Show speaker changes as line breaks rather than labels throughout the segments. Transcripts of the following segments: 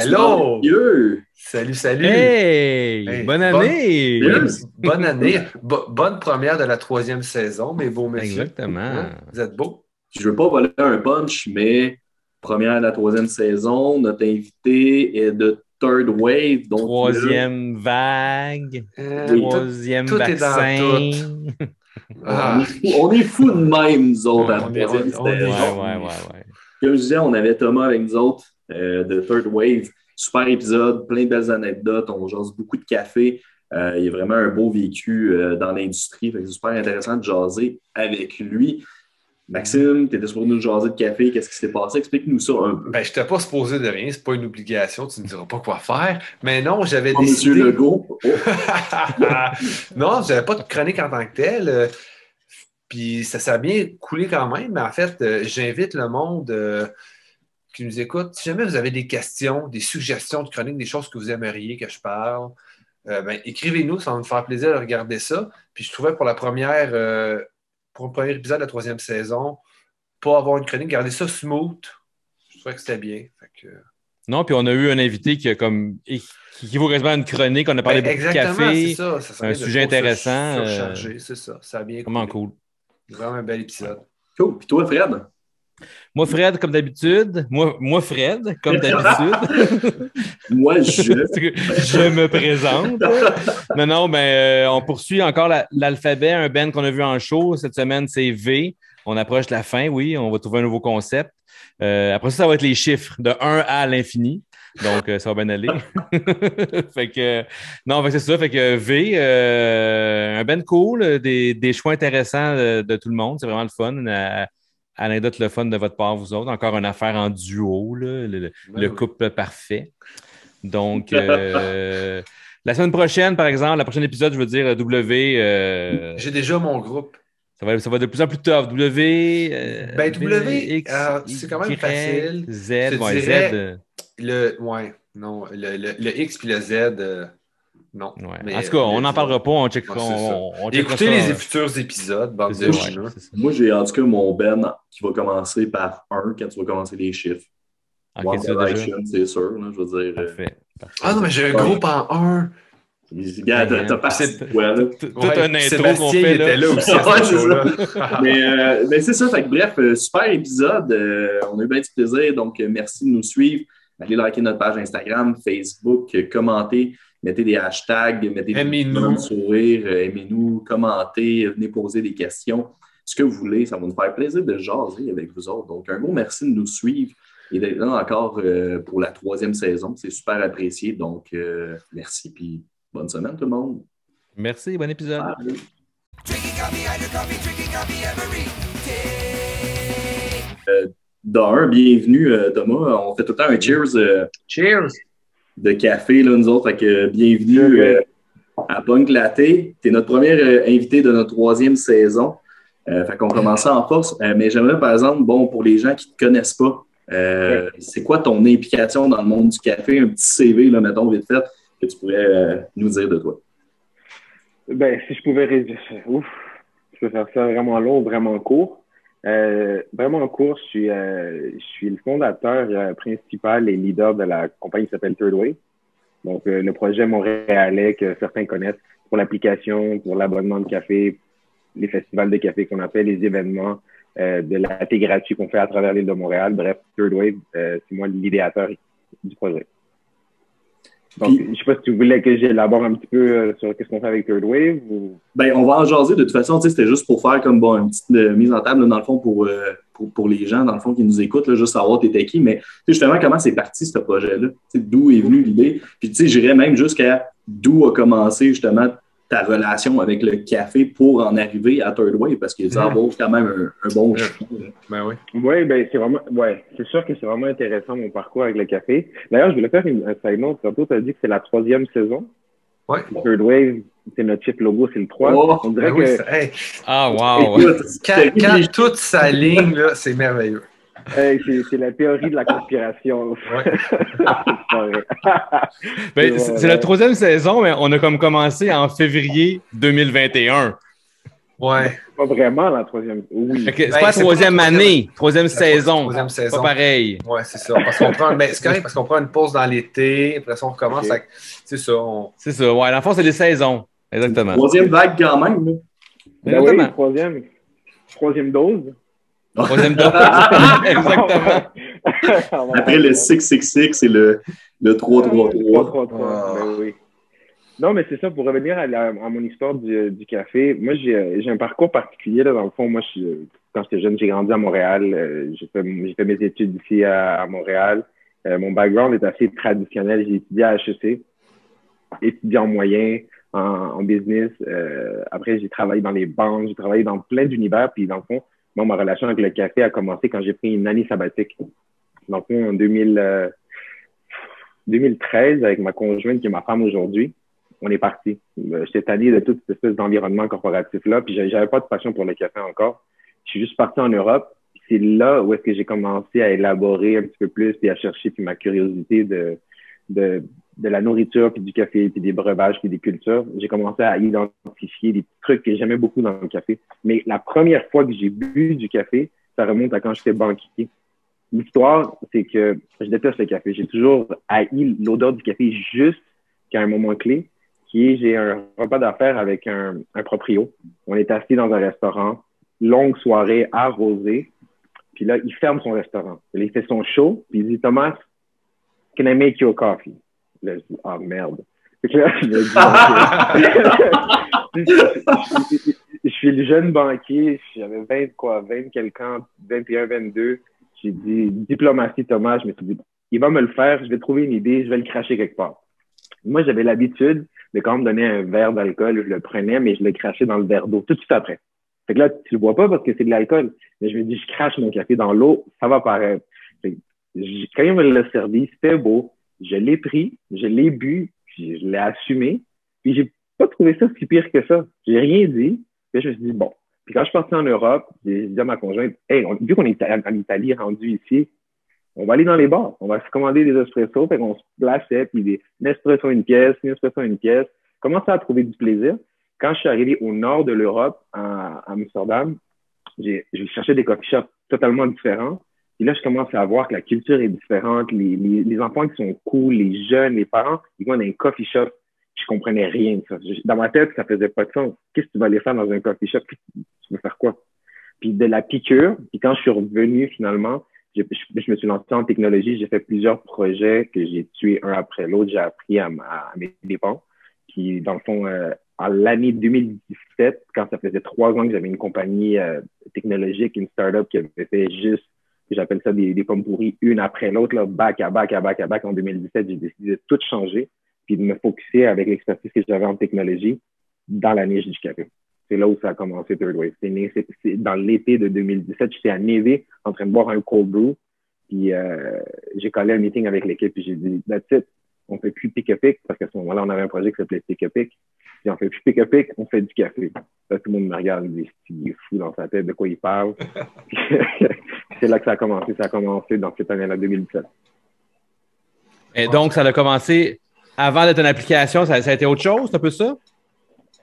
Allô! Salut, salut!
Hey!
Hey,
bonne année!
Bonne année. Bo- bonne première de la troisième saison, mes beaux messieurs.
Exactement.
Hein? Vous êtes beaux?
Je veux pas voler un punch, mais première de la troisième saison, notre invité est de Third Wave. Donc
Troisième vague,
Euh,
Oui.
tout-
troisième
tout est dans
vaccin.
Ah.
on, est fou, on est fous de même, nous autres, à la troisième saison.
ouais, ouais, ouais.
Comme je disais, on avait Thomas avec nous autres de Third Wave. Super épisode, plein de belles anecdotes. On jase beaucoup de café. Euh, il y a vraiment un beau vécu euh, dans l'industrie. C'est super intéressant de jaser avec lui. Maxime, tu étais supposé nous jaser de café. Qu'est-ce qui s'est passé? Explique-nous ça un peu.
Ben, je t'ai pas supposé de rien, c'est pas une obligation, tu ne diras pas quoi faire. Mais non, j'avais
Oh, Monsieur
décidé.
Legault. Oh,
non, j'avais pas de chronique en tant que telle. euh, Puis ça s'est bien coulé quand même. Mais en fait, euh, j'invite le monde euh, qui nous écoute. Si jamais vous avez des questions, des suggestions de chronique, des choses que vous aimeriez que je parle, euh, ben, écrivez-nous, ça va nous faire plaisir de regarder ça. Puis je trouvais pour la première, euh, pour le premier épisode de la troisième saison, pas avoir une chronique, garder ça smooth. Je trouvais que c'était bien. Fait que,
Non, puis on a eu un invité qui a comme qui qui vaut quasiment une chronique. On a parlé
Ben,
beaucoup de
exactement, c'est
café.
ça. ça serait
un sujet intéressant, euh,
c'est ça. Ça a bien
Vraiment cool.
Vraiment un bel épisode.
Cool. Puis toi, Fred?
Moi, Fred, comme d'habitude. Moi, moi, Fred, comme d'habitude.
Moi, je.
je me présente. Non, non, mais euh, on poursuit encore la- l'alphabet, un band qu'on a vu en show. Cette semaine, c'est V. On approche de la fin, oui. On va trouver un nouveau concept. Euh, après ça, ça va être les chiffres de 1 à l'infini. Donc, euh, ça va bien aller. fait que, non, c'est ça. Fait que V, euh, un band cool, des, des choix intéressants de, de tout le monde. C'est vraiment le fun. Euh, anecdote le fun de votre part, vous autres. Encore une affaire en duo, là, le, le-
Ben
couple parfait. Donc, euh, la semaine prochaine, par exemple, le prochain épisode, je veux dire W. euh,
J'ai déjà mon groupe.
ça, va, ça va de plus en plus tough. W. euh,
Ben, W, euh, c'est quand même facile.
Z, ouais, Z. euh,
Le, ouais, non, le, le, le X puis le Z, euh, non.
ouais.
Mais,
en tout cas, on n'en parlera pas. On checkera.
Ouais,
on, on checkera
Écoutez
ça,
les futurs épisodes, bande de
ouais.
Moi, j'ai en tout cas mon Ben qui va commencer par 1 quand tu vas commencer les chiffres.
Ok,
One
tu l'as déjà.
Direction, c'est sûr. là, je veux dire. euh,
Parfait. parfait.
Ah non, mais j'ai un groupe en 1.
Regarde, t'as- t'as pas
C'est-
ouais, là?
Tout un intro qu'on fait
il était
là.
là aussi
mais, euh, mais c'est ça, fait que bref, euh, super épisode. Euh, on a eu bien du plaisir, donc merci de nous suivre. Allez liker notre page Instagram, Facebook, euh, commentez, mettez des hashtags, mettez des de sourire, euh, aimez-nous, commentez, venez poser des questions. Ce que vous voulez, ça va nous faire plaisir de jaser avec vous autres. Donc, un gros merci de nous suivre et d'être là encore euh, pour la troisième saison. C'est super apprécié. Donc, euh, merci, puis bonne semaine tout le monde.
Merci, bon épisode.
Day.
D'un, bienvenue euh, Thomas. On fait tout le temps un cheers euh,
Cheers!
De café, là, nous autres. Fait que bienvenue euh, à Punk Latte. Tu es notre premier euh, invité de notre troisième saison. Euh, fait qu'on commence ça en force. Euh, mais j'aimerais, par exemple, bon, pour les gens qui ne te connaissent pas, c'est quoi ton implication dans le monde du café? Un petit CV, là, mettons, vite fait, que tu pourrais nous dire de toi.
Ben, si je pouvais réduire, ouf, je peux faire ça vraiment long, vraiment court. Euh, vraiment court, je suis, euh, je suis le fondateur euh, principal et leader de la compagnie qui s'appelle Third Way. Donc, euh, le projet montréalais que certains connaissent pour l'application, pour l'abonnement de café, les festivals de café qu'on appelle, les événements, euh, de la gratuit qu'on fait à travers l'île de Montréal. Bref, Third Wave, c'est moi l'idéateur du projet. Donc,
Puis-
je sais pas si tu voulais que j'élabore un petit peu euh, sur qu'est-ce qu'on fait avec Third Wave ou...
Ben, on va en jaser. De toute façon, c'était juste pour faire comme bon, une petite euh, mise en table, là, dans le fond, pour, euh, pour, pour les gens, dans le fond, qui nous écoutent, là, juste savoir t'étais qui. Mais justement, comment c'est parti, ce projet-là? D'où est venue l'idée? Puis, tu sais, j'irais même jusqu'à d'où a commencé, justement, ta relation avec le café pour en arriver à Third Wave, parce qu'il ça
Mhm.
vaut quand même un, un bon
Ouais.
chemin. là.
Ben oui.
Oui, ben c'est vraiment, ouais, c'est sûr que c'est vraiment intéressant mon parcours avec le café. D'ailleurs, je voulais faire une, un side note. Tantôt, tu as dit que c'est la troisième saison.
Ouais.
Third Wave, c'est notre chip logo, c'est le 3.
Oh,
On dirait
Ben
que,
hey,
Ah, wow.
Écoute,
quand, toute s'aligne, là, c'est merveilleux.
Hey, c'est, la théorie de la conspiration.
Ouais.
C'est pas vrai.
Ben, c'est la troisième saison, mais on a comme commencé en février 2021.
Ouais.
Pas vraiment la troisième. Oui.
C'est
Ben,
pas la
c'est pas
troisième
la troisième-
année, troisième saison.
troisième
Pas
saison.
pareil.
Ouais, c'est ça. Parce qu'on prend, ben, c'est parce qu'on prend une pause dans l'été, après ça, on recommence. C'est ça. on-
C'est ça. Ouais, dans le fond, c'est des saisons. Exactement.
Troisième vague quand même. là.
Ben oui,
Exactement.
troisième, troisième dose.
Troisième dose. Exactement.
Après le 666 et le, le 333.
333, ben oui. Non, mais c'est ça, pour revenir à, la- à mon histoire du, du café, moi, j'ai j'ai un parcours particulier, là, dans le fond. Moi, je, quand j'étais jeune, j'ai grandi à Montréal. euh, j'ai fait, j'ai fait mes études ici à, à Montréal. Euh, mon background est assez traditionnel. J'ai étudié à HEC, étudié en moyen, en, en business. Euh, après, j'ai travaillé dans les banques, j'ai travaillé dans plein d'univers. Puis, dans le fond, moi, ma relation avec le café a commencé quand j'ai pris une année sabbatique. Fond, en 2000, euh, 2013, avec ma conjointe qui est ma femme aujourd'hui, on est parti. Euh, J'étais tanné de toute cette espèce d'environnement corporatif-là, puis j'avais pas de passion pour le café encore. Je suis juste parti en Europe. C'est là où est-ce que j'ai commencé à élaborer un petit peu plus, puis à chercher, puis ma curiosité de, de, de la nourriture, puis du café, puis des breuvages, puis des cultures. J'ai commencé à identifier des trucs que j'aimais beaucoup dans le café. Mais la première fois que j'ai bu du café, ça remonte à quand j'étais banquier. L'histoire, c'est que je déteste le café. J'ai toujours haï l'odeur du café jusqu'à un moment clé, qui est j'ai un repas d'affaires avec un, un proprio. On est assis dans un restaurant, longue soirée arrosée. Puis là, il ferme son restaurant. Il fait son show, puis il dit Thomas, can I make you a coffee? Là, je dis Ah merde. Je suis le jeune banquier, j'avais 20 quoi, 20 quelques ans, 21, 22. J'ai dit diplomatie Thomas, je me suis dit il va me le faire, je vais trouver une idée, je vais le cracher quelque part. Moi, j'avais l'habitude de quand on me donnait un verre d'alcool, je le prenais, mais je le crachais dans le verre d'eau tout de suite après. Fait que là, tu le vois pas parce que c'est de l'alcool. Mais je me dis, je crache mon café dans l'eau, ça va paraître. Quand il me l'a servi, c'était beau. Je l'ai pris, je l'ai bu, puis je l'ai assumé. Puis j'ai pas trouvé ça si pire que ça. J'ai rien dit. Puis je me suis dit, bon. Puis quand je suis parti en Europe, j'ai dit à ma conjointe, hey, vu qu'on est en Italie rendu ici, on va aller dans les bars. On va se commander des espressos. Fait qu'on se plaçait, puis des un espresso une pièce, un espresso une pièce. Commençais à trouver du plaisir? Quand je suis arrivé au nord de l'Europe, à, à Amsterdam, j'ai cherché des coffee shops totalement différents. Et là, je commence à voir que la culture est différente. Les, les, enfants qui sont cool, les jeunes, les parents, ils vont dans un coffee shop. Je comprenais rien de ça. Dans ma tête, ça faisait pas de sens. Qu'est-ce que tu vas aller faire dans un coffee shop? Tu veux faire quoi? Puis de la piqûre, puis quand je suis revenu finalement, je, je- me suis lancé en technologie. J'ai fait plusieurs projets que j'ai tués un après l'autre. J'ai appris à, à mes dépens. Puis dans le fond, euh, en l'année 2017, quand ça faisait trois ans que j'avais une compagnie euh, technologique, une startup qui avait fait juste, j'appelle ça des, des pommes pourries, une après l'autre, là, back à back à back à back. En 2017, j'ai décidé de tout changer, puis de me focuser avec l'expertise que j'avais en technologie dans la niche du café. C'est là où ça a commencé Third Wave. C'est dans l'été de 2017, j'étais à Navy en train de boire un cold brew, puis euh, j'ai collé un meeting avec l'équipe, puis j'ai dit, that's it, on fait plus pick-a-pick, parce qu'à ce moment-là, on avait un projet qui s'appelait pick-a-pick. Puis on fait plus pick-a-pick, on fait du café. Là, tout le monde me regarde, il est fou dans sa tête, de quoi il parle. C'est là que ça a commencé. Ça a commencé dans cette année-là, 2017.
Et donc, ça a commencé avant d'être une application, ça, ça a été autre chose, c'est un peu ça?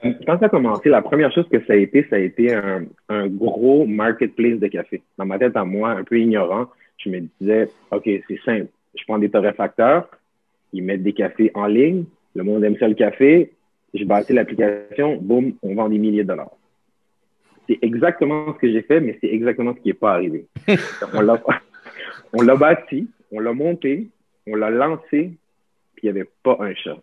Quand ça a commencé, la première chose que ça a été, ça a été un, un gros marketplace de café. Dans ma tête à moi, un peu ignorant, je me disais, OK, c'est simple. Je prends des torréfacteurs, ils mettent des cafés en ligne, le monde aime ça le café, je bâtis l'application, boum, on vend des milliers de dollars. C'est exactement ce que j'ai fait, mais c'est exactement ce qui n'est pas arrivé. on l'a bâti, on l'a monté, on l'a lancé, puis il n'y avait pas un chat.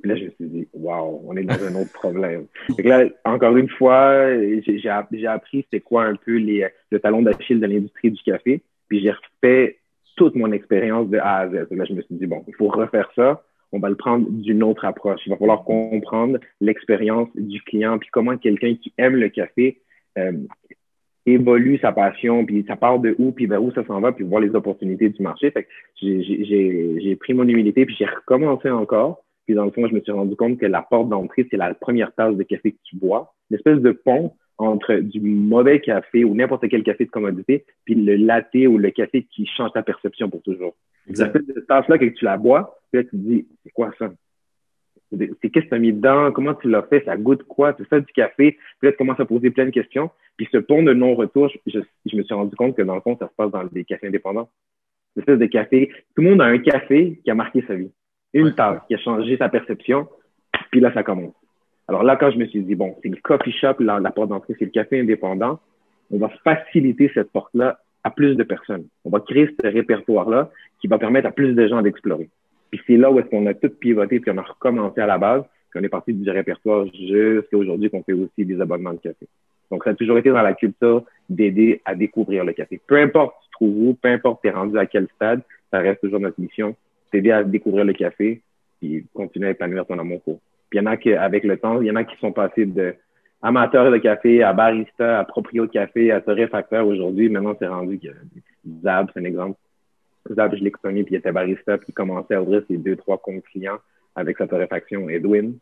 Puis là, je me suis dit, waouh, on est dans un autre problème. Que là, encore une fois, j'ai j'ai app- j'ai appris c'est quoi un peu les, le talon d'Achille de l'industrie du café. Puis j'ai refait toute mon expérience de A à Z. Là, je me suis dit, bon, il faut refaire ça. On va le prendre d'une autre approche. Il va falloir comprendre l'expérience du client, puis comment quelqu'un qui aime le café euh, évolue sa passion, puis ça part de où, puis vers où ça s'en va, puis voir les opportunités du marché. Fait que j'ai- pris mon humilité, puis j'ai recommencé encore. Puis dans le fond, je me suis rendu compte que la porte d'entrée, c'est la première tasse de café que tu bois. Une espèce de pont entre du mauvais café ou n'importe quel café de commodité, puis le latte ou le café qui change ta perception pour toujours. Espèce de tasse-là, que tu la bois, puis là, tu te dis, c'est quoi ça? C'est c'est qu'est-ce que tu as mis dedans, comment tu l'as fait, ça goûte quoi, tu fais du café, puis là, tu commences à poser plein de questions. Puis ce pont de non-retour, je, me suis rendu compte que dans le fond, ça se passe dans des cafés indépendants. Une espèce de café. Tout le monde a un café qui a marqué sa vie. Une
Ouais.
tasse qui a changé sa perception. Puis là, ça commence. Alors là, quand je me suis dit, bon, c'est le coffee shop, la, porte d'entrée, c'est le café indépendant, on va faciliter cette porte-là à plus de personnes. On va créer ce répertoire-là qui va permettre à plus de gens d'explorer. Puis c'est là où est-ce qu'on a tout pivoté, puis on a recommencé à la base, puis on est parti du répertoire jusqu'à aujourd'hui qu'on fait aussi des abonnements de café. Donc, ça a toujours été dans la culture d'aider à découvrir le café. Peu importe tu trouves où, peu importe tu es rendu à quel stade, ça reste toujours notre mission, t'aider à découvrir le café, puis continuer à épanouir ton amour pour. Puis il y en a qui, avec le temps, il y en a qui sont passés de amateurs de café à barista, à proprio de café, à torréfacteur aujourd'hui. Maintenant, c'est rendu que Zab, c'est un exemple. Zab, je l'ai connu, puis il était barista, puis il commençait à ouvrir ses deux, trois comptes clients avec sa torréfaction Edwin.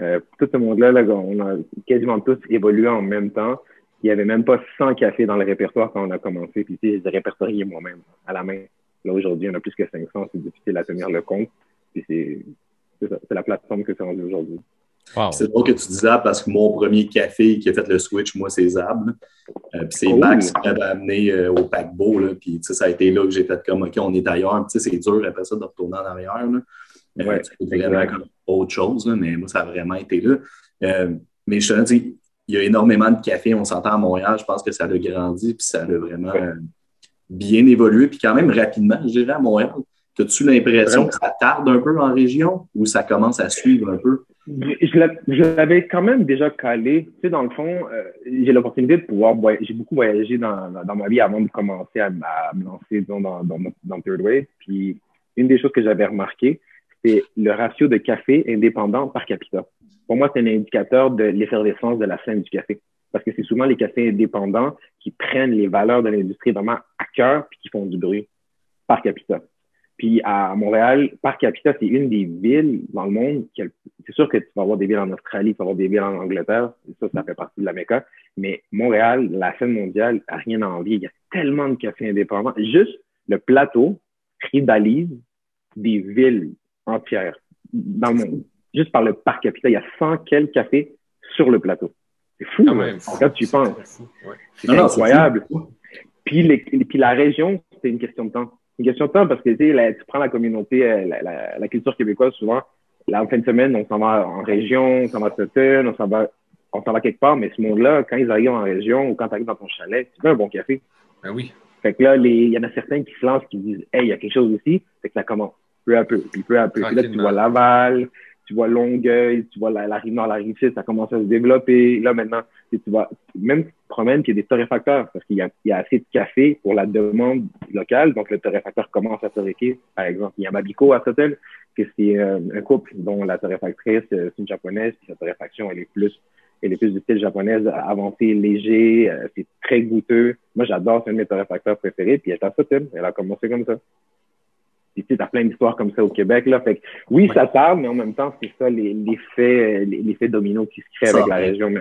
Euh, tout ce monde-là, là, on a quasiment tous évolué en même temps. Il n'y avait même pas 100 cafés dans le répertoire quand on a commencé. Puis, tu sais, je les répertoriais moi-même, à la main. Là, aujourd'hui, on a plus que 500. C'est difficile à tenir le compte. Puis, c'est, c'est la plateforme que c'est rendu aujourd'hui.
Wow.
C'est drôle que tu dis Zab parce que mon premier café qui a fait le switch, moi, c'est Zab. Euh, puis c'est
Cool.
Max qui m'avait amené euh, au paquebot. Là, puis tu sais, ça a été là que j'ai fait comme OK, on est ailleurs. Puis, tu sais, c'est dur après ça de retourner en arrière. Là. Euh,
Ouais,
tu vraiment comme autre chose, là, mais moi, ça a vraiment été là. Euh, mais je te dis, il y a énormément de café. On s'entend à Montréal. Je pense que ça a grandi puis ça a vraiment
Ouais.
bien évolué. Puis quand même rapidement, je dirais, à Montréal. As-tu l'impression que ça tarde un peu en région ou ça commence à suivre un peu?
Je je l'a- je l'avais quand même déjà calé. Tu sais, dans le fond, euh, j'ai l'opportunité de pouvoir voyager. J'ai beaucoup voyagé dans, ma vie avant de commencer à me lancer disons, dans, dans, dans Third Wave. Puis, une des choses que j'avais remarqué, c'est le ratio de café indépendant par capita. Pour moi, c'est un indicateur de l'effervescence de la scène du café. Parce que c'est souvent les cafés indépendants qui prennent les valeurs de l'industrie vraiment à cœur puis qui font du bruit par capita. Puis à Montréal, par capita, c'est une des villes dans le monde qui a le c'est sûr que tu vas avoir des villes en Australie, tu vas avoir des villes en Angleterre, et ça, ça fait partie de la Mecca. Mais Montréal, la scène mondiale, a rien à envier. Il y a tellement de cafés indépendants. Juste le plateau rivalise des villes entières dans le monde. Juste par le par capita, il y a 100 quels cafés sur le plateau. C'est fou,
Quand même. fou.
Quand tu y penses.
C'est ouais.
Incroyable.
fou.
Puis, les, puis la région, c'est une question de temps. Une question de temps parce que tu, prends la communauté, euh, la, la, la culture québécoise, souvent, la fin de semaine, on s'en va en région, on s'en va à Sutton, on s'en va, on s'en va quelque part, mais ce monde-là, quand ils arrivent en région ou quand tu arrives dans ton chalet, tu veux un bon café.
Ben oui.
Fait que là, il y en a certains qui se lancent, qui disent, hey, il y a quelque chose ici. Fait que ça commence peu à peu, puis peu à peu. Puis là, tu vois Laval, tu vois Longueuil, tu vois la, la rive nord, la rive sud, ça commence à se développer. Là, maintenant, tu tu vois, même tu te promènes, qu'il y a des torréfacteurs, parce qu'il y y a assez de café pour la demande locale. Donc, le torréfacteur commence à torréfier. Par exemple, il y a Mabico à Sutton, que c'est euh, un couple dont la torréfactrice, euh, c'est une japonaise, puis sa torréfaction, elle est plus elle est plus du style japonaise, avancé, léger, euh, c'est très goûteux. Moi, j'adore, c'est un de mes torréfacteurs préférés, puis elle est à Sutton, elle a commencé comme ça. Puis tu sais, t'as plein d'histoires comme ça au Québec, là. Fait que, oui, ça tarde, mais en même temps, c'est ça les- l'effet, les- l'effet domino qui se crée
Ça
avec la région. Mais,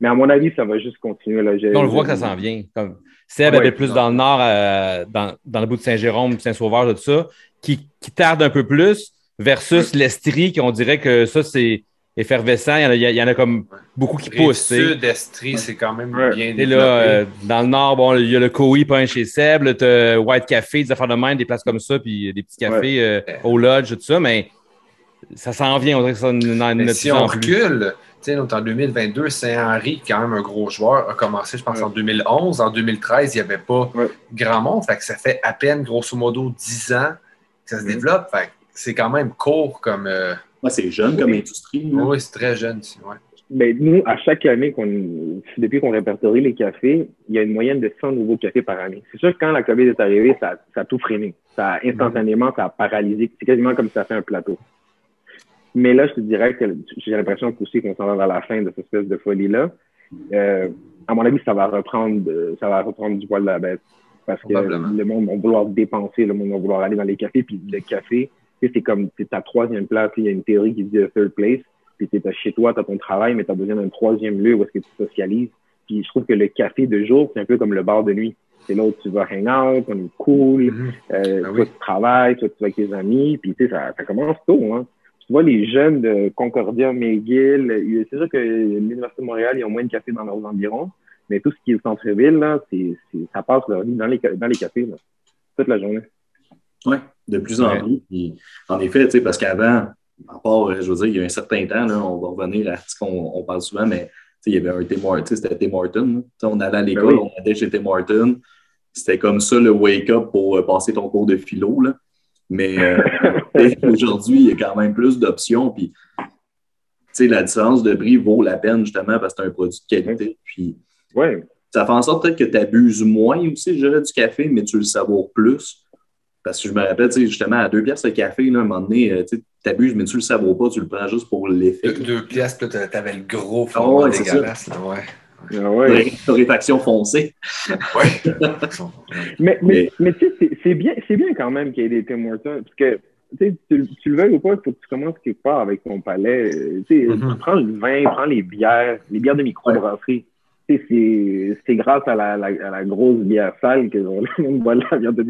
mais à mon avis, ça va juste continuer, là.
On le voit que ça s'en vient. Comme Seb
Ouais,
avait plus dans le nord, euh, dans, dans le bout de Saint-Jérôme, Saint-Sauveur, tout ça, qui, qui tarde un peu plus versus l'Estrie, qu'on dirait que ça, c'est effervescent. Il y en a, il y en a comme beaucoup qui poussent.
Sud, Estrie, c'est quand même
Ouais.
bien
Et là, euh, dans le nord, bon, il y a le Koi, pain chez Seb, t'as White Café, des affaires de même, des places comme ça, puis des petits cafés euh, au lodge, tout ça, mais ça s'en vient, on dirait que ça de
si on recule, tu sais, donc en 2022, Saint-Henri, qui est quand même un gros joueur, a commencé, je pense,
Ouais.
en 2011. En 2013, il n'y avait pas
Ouais.
grand monde. Fait que ça fait à peine, grosso modo, 10 ans que ça se
Mhm.
développe. Fait que c'est quand même court comme. euh,
Ouais, c'est jeune comme industrie.
Oui, c'est très jeune. Ouais.
Ben, nous, à chaque année, qu'on, depuis qu'on répertorie les cafés, il y a une moyenne de 100 nouveaux cafés par année. C'est sûr que quand la COVID est arrivée, ça, ça a tout freiné. Ça a instantanément, ça a paralysé. C'est quasiment comme si ça fait un plateau. Mais là, je te dirais que j'ai l'impression aussi qu'on s'en va vers la fin de cette espèce de folie-là. Euh, à mon avis, ça va reprendre, ça va reprendre du poil de la bête. Parce que le monde va vouloir dépenser, le monde va vouloir aller dans les cafés, puis le café, c'est comme, c'est ta troisième place. Il y a une théorie qui dit the third place puis tu es chez toi, tu as ton travail, mais tu as besoin d'un troisième lieu où est-ce que tu socialises. Puis je trouve que le café de jour, c'est un peu comme le bar de nuit. C'est là où tu vas hang out, on est cool,
Mhm.
euh,
Ah
soit
oui.
tu travailles, soit tu vas avec tes amis, puis tu sais, ça, ça commence tôt. Hein. tu vois les jeunes de Concordia, McGill, c'est sûr que l'Université de Montréal, ils ont moins de café dans leurs environs, mais tout ce qui est centre-ville, là, c'est, c'est- ça passe leur vie dans les, dans les cafés, là, toute la journée.
Oui, de plus en
Ouais.
plus. Puis, en effet, parce qu'avant, à part, euh, je veux dire, il y a un certain temps, là, on va revenir à ce qu'on on parle souvent, mais il y avait un Tim sais, c'était Tim sais, on allait à l'école,
Ben oui.
on allait chez Tim Horton. C'était comme ça le wake-up pour euh, passer ton cours de philo. Là. Mais euh, aujourd'hui, il y a quand même plus d'options. Puis, tu sais, la différence de prix vaut la peine justement parce que c'est un produit de qualité. Puis,
Ouais,
ça fait en sorte peut-être que tu abuses moins aussi, je dirais, du café, mais tu le savoures plus. Parce que je me rappelle, tu sais, justement, à deux pièces le café, là, à un moment donné, euh, tu abuses, mais tu le savoures pas, tu le prends juste pour l'effet.
Deux, deux pièces, puis là, t'avais le gros
Ah
fond
ouais, c'est
dégueulasse. là, ouais.
ah ouais.
Torréfaction foncée.
Ouais.
Mais, mais,
Mais-
tu sais, c'est- bien, c'est bien quand même qu'il y ait des Tim Hortons, parce que tu, sais, tu, le veuilles ou pas, il faut que tu commences quelque part avec ton palais. Euh, Tu sais,
Mhm.
prends le vin, prends les bières, les bières de microbrasserie. C'est grâce à la, la, à la grosse bière sale que on boit la bière de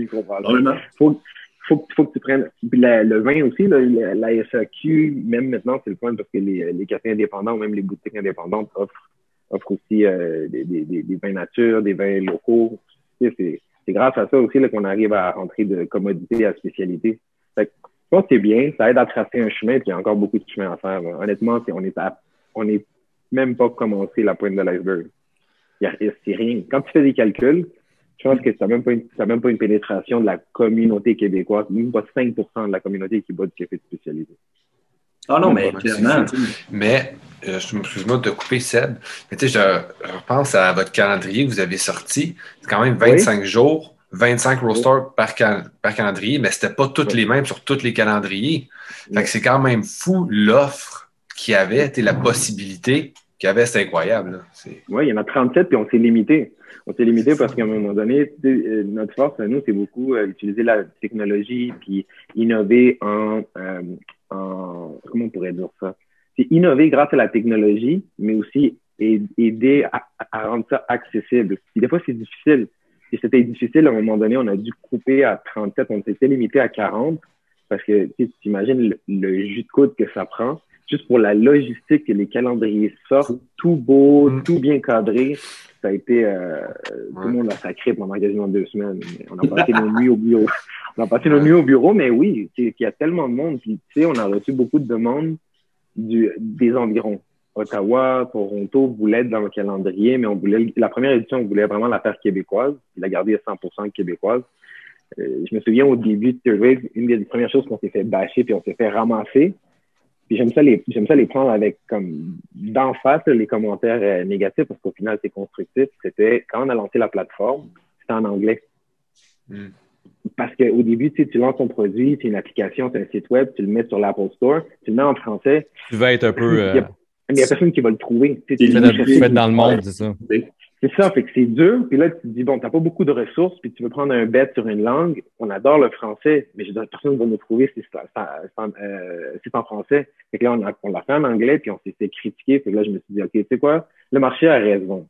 faut, faut, faut que tu prennes. Puis la- le vin aussi, là, la, la SAQ, même maintenant, c'est le point parce que les, les cafés indépendants ou même les boutiques indépendantes offrent, offrent aussi euh, des, des, des, des vins nature, des vins locaux. C'est grâce à ça aussi qu'on arrive à rentrer de commodité à spécialité. Fait que, je pense que c'est bien, ça aide à tracer un chemin, puis il y a encore beaucoup de chemin à faire. là. Honnêtement, on est à- on est même pas commencé la pointe de l'iceberg. C'est rien. Quand tu fais des calculs, je pense que tu n'as même, pas une- t'as même pas une pénétration de la communauté québécoise, même pas 5% de la communauté qui boit du café de spécialité.
Ah non, mais clairement,
Mais, euh, je excuse-moi de te couper, Seb, mais tu sais, je, je repense à votre calendrier que vous avez sorti. C'est quand même 25 jours, 25 roasters par, cal- par calendrier, mais c'était pas toutes les mêmes sur tous les calendriers. Fait que c'est quand même fou l'offre qu'il y avait, tu sais, la possibilité qu'il y avait, c'est incroyable.
Oui, il y en a 37, puis on s'est limité. On s'est limité parce qu'à un moment donné, euh, notre force nous, c'est beaucoup euh, utiliser la technologie, puis innover en, euh, en comment on pourrait dire ça? C'est innover grâce à la technologie, mais aussi aid- aider à, à rendre ça accessible. Puis des fois, c'est difficile. Et c'était difficile, à un moment donné, on a dû couper à 37, on s'était limité à 40, parce que tu imagines le, le jus de coude que ça prend, juste pour la logistique que les calendriers sortent, tout beau,
Mm.
tout bien cadré. Ça a été, euh, tout le monde a sacré pendant quasiment deux semaines. On a passé nos nuits au bureau. On a passé nos nuits au bureau, mais oui, qu'il y a tellement de monde. Puis, tu sais, on a reçu beaucoup de demandes du, des environs. Ottawa, Toronto voulaient être dans le calendrier, mais on voulait, la première édition, on voulait vraiment la faire québécoise, la garder à 100% québécoise. Euh, je me souviens au début de Third Wave, une des premières choses qu'on s'est fait bâcher, puis on s'est fait ramasser. Puis j'aime ça les, j'aime ça les prendre avec comme d'en face les commentaires euh, négatifs parce qu'au final c'est constructif. C'était quand on a lancé la plateforme, c'était en anglais.
Mm.
Parce qu'au début, tu sais, tu lances ton produit, c'est une application, c'est un site web, tu le mets sur l'Apple Store, tu le mets en français,
Tu vas être un peu.
il
euh,
y a, il y a personne qui va le trouver. Tu sais,
Tu
dans le monde, c'est ça.
C'est ça, fait que c'est dur. Puis là, tu te dis, bon, t'as pas beaucoup de ressources, puis tu veux prendre un bet sur une langue. On adore le français, mais personne ne va nous trouver si c'est en, euh, si c'est en français. Fait que là, on, on l'a fait en anglais, puis on s'est fait critiquer. Fait que là, je me suis dit, OK, tu sais quoi? Le marché a raison.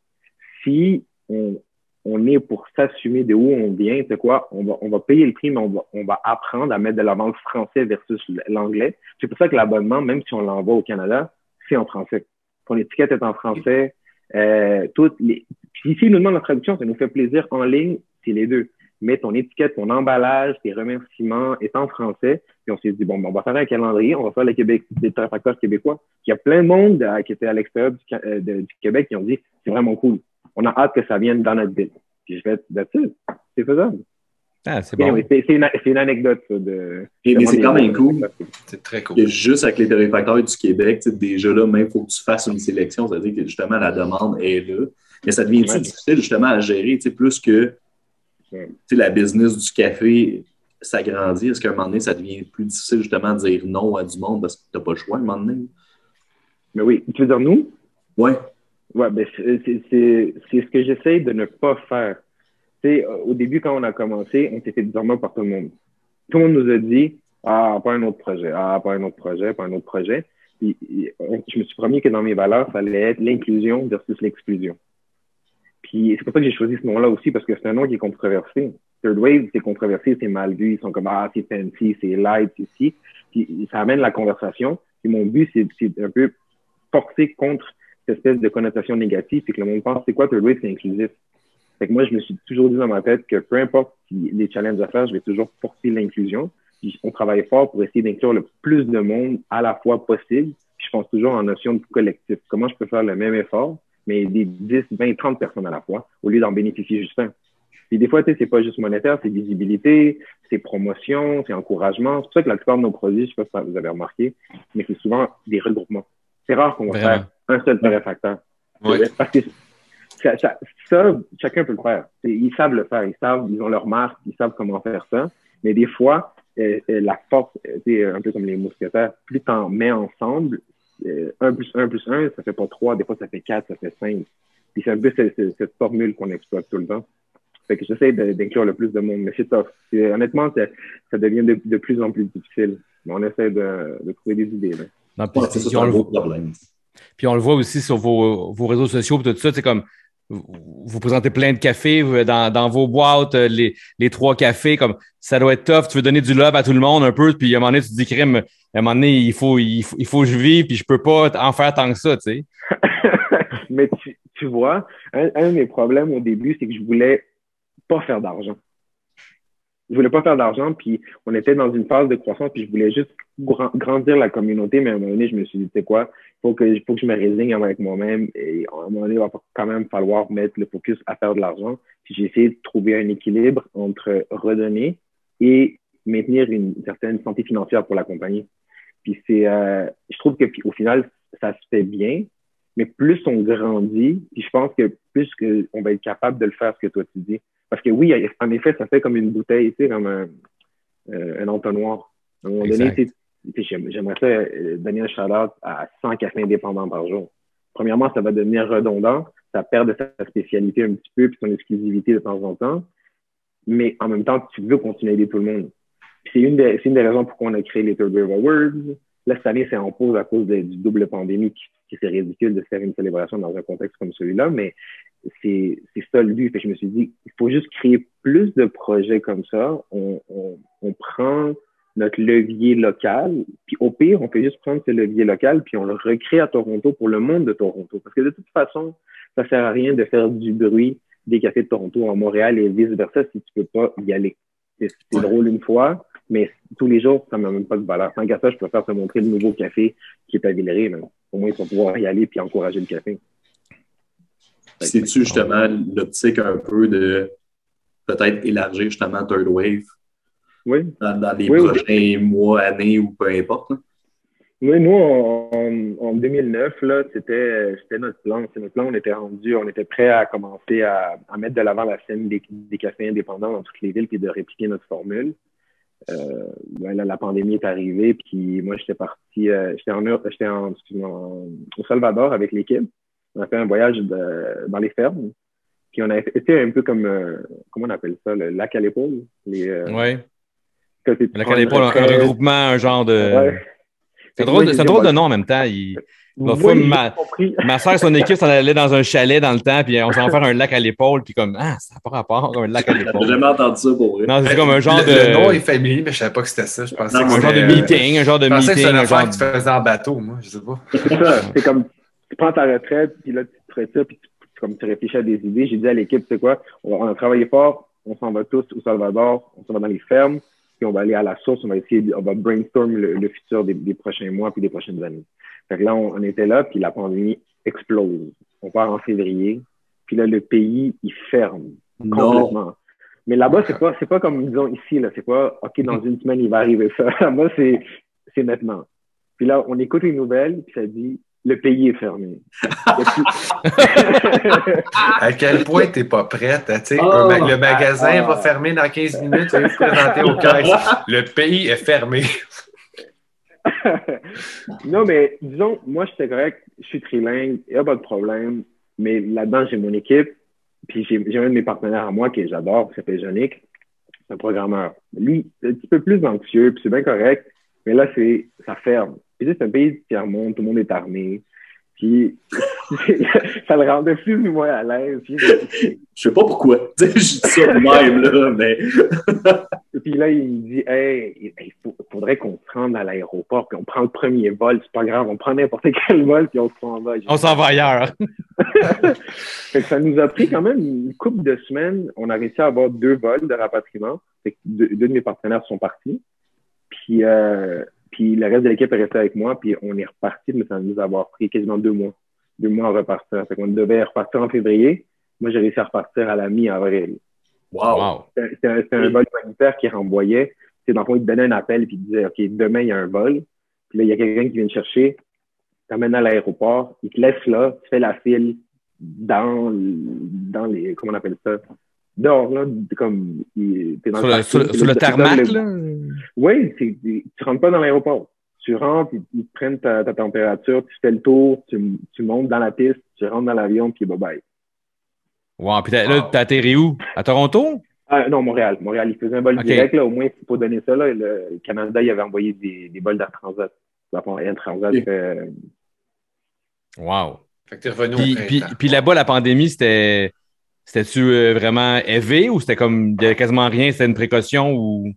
Si on, on est pour s'assumer de où on vient, c'est quoi? On va, on va payer le prix, mais on va, on va apprendre à mettre de l'avant le français versus l'anglais. C'est pour ça que l'abonnement, même si on l'envoie au Canada, c'est en français. Ton étiquette est en français. Euh, toutes les... Ici, nous demandent la traduction, ça nous fait plaisir. En ligne, c'est les deux. Mais ton étiquette, ton emballage, tes remerciements est en français. Puis on s'est dit, bon, ben, on va faire un calendrier, on va faire le Québec, des québécois. Il y a plein de monde euh, qui était à l'extérieur du, euh, Québec qui ont dit, c'est vraiment cool. On a hâte que ça vienne dans notre ville. Puis je vais, it. C'est faisable.
Ah, c'est bon.
Anyway, c'est une, anecdote, ça, de.
Et- mais c'est quand même cool.
C'est très cool.
que juste avec les torréfacteurs du Québec, déjà là, même il faut que tu fasses une sélection, c'est-à-dire que justement la demande est là. Mais ça devient
Ouais.
difficile justement à gérer, tu sais, plus que
Ouais.
tu sais, la business du café s'agrandit? Est-ce qu'à un moment donné, ça devient plus difficile justement de dire non à du monde parce que tu n'as pas le choix à un moment donné?
Mais oui, tu veux dire nous?
Ouais.
Ouais, ben c'est c'est- c'est c'est ce que j'essaye de ne pas faire. Sais, euh, au début, quand on a commencé, on s'est fait dormir par tout le monde. Tout le monde nous a dit Ah, pas un autre projet, ah, pas un autre projet, pas un autre projet. Puis, je me suis promis que dans mes valeurs, ça allait être l'inclusion versus l'exclusion. Puis c'est pour ça que j'ai choisi ce nom-là aussi, parce que c'est un nom qui est controversé. Third Wave, c'est controversé, c'est mal vu, ils sont comme, ah, c'est fancy, c'est light, c'est ci. Puis ça amène la conversation. Puis mon but, c'est c'est un peu forcer contre cette espèce de connotation négative, c'est que le monde pense, c'est quoi Third Wave, c'est inclusif. Fait que moi, je me suis toujours dit dans ma tête que peu importe les challenges à faire, je vais toujours forcer l'inclusion. Puis on travaille fort pour essayer d'inclure le plus de monde à la fois possible. Puis je pense toujours en notion de collectif. Comment je peux faire le même effort, mais des 10, 20, 30 personnes à la fois, au lieu d'en bénéficier juste un? Puis des fois, tu sais, c'est pas juste monétaire, c'est visibilité, c'est promotion, c'est encouragement. C'est pour ça que la plupart de nos produits, je sais pas si vous avez remarqué, mais c'est souvent des regroupements. C'est rare qu'on va
Vraiment.
faire un seul.
Ouais.
Parce que ça, ça, ça, chacun peut le faire. Ils savent le faire. Ils savent, ils ont leur marque, ils savent comment faire ça. Mais des fois, euh, euh, la force, euh, c'est un peu comme les mousquetaires, plus t'en mets ensemble, euh, 1 plus 1 plus 1, ça fait pas 3, des fois ça fait 4, ça fait 5. Puis c'est un peu cette, cette- cette formule qu'on exploite tout le temps. Fait que j'essaie d'inclure le plus de monde, mais c'est tough. Honnêtement, ça, devient de, de plus en plus difficile. Mais on essaie de, de trouver des idées. Là.
Non, puis,
Ouais, ça,
puis
c'est
on
un
le
gros
voit-
problème.
puis on le voit aussi sur vos, vos réseaux sociaux, puis tout ça, c'est comme vous présentez plein de cafés dans, vos boîtes, euh, les, trois cafés, comme ça doit être tough. Tu veux donner du love à tout le monde un peu, puis à un moment donné, tu te dis, crime, à un moment donné, il faut, il faut, il faut que je vive, puis je peux pas en faire tant que ça, tu sais.
mais tu, vois, un, un de mes problèmes au début, c'est que je voulais pas faire d'argent. Je voulais pas faire d'argent, puis on était dans une phase de croissance, puis je voulais juste gra- grandir la communauté, mais à un moment donné, je me suis dit, tu sais quoi, faut que, faut que je me résigne avec moi-même, et à un moment donné, il va quand même falloir mettre le focus à faire de l'argent. Puis j'ai essayé de trouver un équilibre entre redonner et maintenir une certaine santé financière pour la compagnie. Puis c'est, euh, je trouve que au final, ça se fait bien, mais plus on grandit, puis je pense que plus que on va être capable de le faire ce que toi tu dis. Parce que oui, en effet, ça fait comme une bouteille, tu sais, comme un, euh, un entonnoir. À un moment donné, J'aime- j'aimerais ça euh, donner un shout-out à 100 cafés indépendants par jour. Premièrement, ça va devenir redondant, ça perd de sa spécialité un petit peu, puis son exclusivité de temps en temps. Mais en même temps, tu veux continuer à aider tout le monde. Puis C'est une, des, une des raisons pourquoi on a créé les Third Wave Awards. Là, cette année, c'est en pause à cause du double pandémie qui, c'est ridicule de faire une célébration dans un contexte comme celui-là, mais c'est ça le but. Je me suis dit, il faut juste créer plus de projets comme ça. On, on, on prend notre levier local, puis au pire, on peut juste prendre ce levier local, puis on le recrée à Toronto pour le monde de Toronto. Parce que de toute façon, ça sert à rien de faire du bruit des cafés de Toronto en Montréal et vice-versa si tu peux pas y aller. C'est drôle une fois, mais tous les jours, ça n'a même pas de valeur. Tant qu'à ça, je préfère te montrer le nouveau café qui est à Villeray. mais Au moins, ils vont pouvoir y aller puis encourager le café.
C'est-tu justement l'optique un peu de peut-être élargir justement Third Wave?
Oui.
dans, dans les
Oui, oui.
prochains mois, années ou peu importe? là?
Oui, nous, en, en- en 2009, là, c'était, c'était notre plan. C'est notre plan. On était rendu, on était prêt à commencer à, à mettre de l'avant la scène des, des cafés indépendants dans toutes les villes puis de répliquer notre formule. Euh, ben là, la pandémie est arrivée, puis moi, j'étais parti, euh, j'étais en, en, en- au Salvador avec l'équipe. On a fait un voyage de- dans les fermes. Puis on a été un peu comme, euh, comment on appelle ça, le lac à l'épaule. Les, euh,
Ouais.
Tu
un regroupement, un genre de.
Ouais.
C'est drôle, de- drôle de nom en même temps. Il- ma- soeur et son équipe s'en allait dans un chalet dans le temps, puis on s'en faire un lac à l'épaule, puis comme, ah, ça n'a pas rapport, un lac à
J'ai
l'épaule.
jamais entendu ça pour vrai.
Non, c'est comme un genre
le, le nom est
de.
familier, mais je savais pas que c'était ça. Je pensais
Non,
que
Un genre de
euh,
meeting, un genre de
Je pensais que
meeting, un genre
que tu faisais en bateau, moi. Je sais pas.
C'est ça. C'est comme, tu prends ta retraite, puis là, tu te retires, puis tu, comme tu réfléchis à des idées. J'ai dit à l'équipe, c'est quoi? On, on a travaillé fort, on s'en va tous au Salvador, on s'en va dans les fermes, puis on va aller à la source, on va essayer, on va brainstorm le, le futur des, des prochains mois puis des prochaines années. Fait que là, on, on était là, puis la pandémie explose. On part en février, puis là, le pays, il ferme
Non.
complètement. Mais là-bas, c'est pas, c'est pas comme, disons, ici, là. C'est pas, OK, dans une semaine, il va arriver ça. Là-bas, c'est, c'est maintenant. Puis là, on écoute les nouvelles, puis ça dit, le pays est fermé.
À quel point t'es pas prête? hein, sais,
Oh,
ma- le magasin
ah.
va fermer dans 15 minutes, tu vas présenter. Le pays est fermé.
non, mais disons, moi, j'étais correct, je suis trilingue, il n'y a pas de problème. Mais là-dedans, j'ai mon équipe, puis j'ai j'ai un de mes partenaires à moi que j'adore, qui s'appelle Yannick, c'est un programmeur. Lui, c'est un petit peu plus anxieux, puis c'est bien correct, mais là, c'est ça ferme. C'est un pays de tiers-monde, tout le monde est armé. Puis ça le rendait plus ou moins à l'aise. Puis,
Je sais pas pourquoi. Je dis ça de même, là, mais.
et puis là, il me dit Hey, il faudrait qu'on se rende à l'aéroport, puis on prend le premier vol, c'est pas grave, on prend n'importe quel vol, puis on s'en va.
On s'en va ailleurs.
Fait que ça nous a pris quand même une couple de semaines. On a réussi à avoir deux vols de rapatriement. Fait que deux, deux de mes partenaires sont partis. Puis, euh, puis le reste de l'équipe est resté avec moi. Puis on est reparti, mais ça nous a avoir pris quasiment deux mois. Deux mois à repartir. Fait qu'on devait repartir en février. Moi, j'ai réussi à repartir à la mi-avril.
Wow.
Wow.
C'était c'était un, c'était un vol humanitaire qui renvoyait. C'est dans le fond, il te donnait un appel puis il disait, OK, demain, il y a un vol. Puis là, il y a quelqu'un qui vient te chercher, t'amène à l'aéroport, il te laisse là, tu fais la file dans, dans les, comment on appelle ça? Dehors, là, t'es comme, il- t'es dans
Sur le,
parking,
sur le- sur tarmac, là?
Oui, tu rentres pas dans l'aéroport. Tu rentres, ils, ils te prennent ta, ta température, tu fais le tour, tu, tu montes dans la piste, tu rentres dans l'avion, puis bye bye.
Wow. Puis t'as- là, t'as atterri où? À Toronto?
Ah, non, Montréal. Montréal, il faisait un vol
Ok.
direct. Là, au moins, pour donner ça, là, le, Canada, il avait envoyé des, des vols d'Air Transat. Air Transat, euh,
Wow.
Fait que t'es revenu
Puis,
au
puis là-bas, la pandémie, c'était. C'était-tu euh, vraiment élevé ou c'était comme. Il avait quasiment rien, c'était une précaution ou?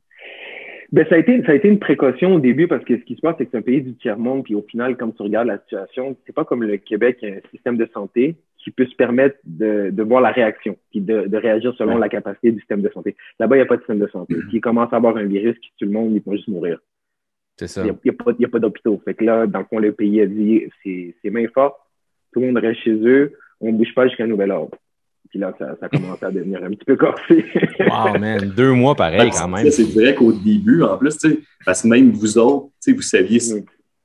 Ben, ça a été, ça a été une précaution au début parce que ce qui se passe, c'est que c'est un pays du tiers-monde. Puis au final, comme tu regardes la situation, c'est pas comme le Québec, qui a un système de santé qui peut se permettre de, de voir la réaction puis de, de réagir selon
Ouais.
la capacité du système de santé. Là-bas, il n'y a pas de système de santé. S'ils commencent à avoir un virus qui tue le monde, ils vont juste mourir.
C'est ça.
Il n'y a, a pas, pas d'hôpitaux. Fait que là, dans le fond, le pays a dit, c'est c'est main forte, tout le monde reste chez eux, on ne bouge pas jusqu'à nouvel ordre. Puis là, ça, ça a commencé à devenir un petit peu corsé.
Wow, man. Deux mois pareil quand même.
C'est vrai qu'au début, en plus, parce que même vous autres, vous saviez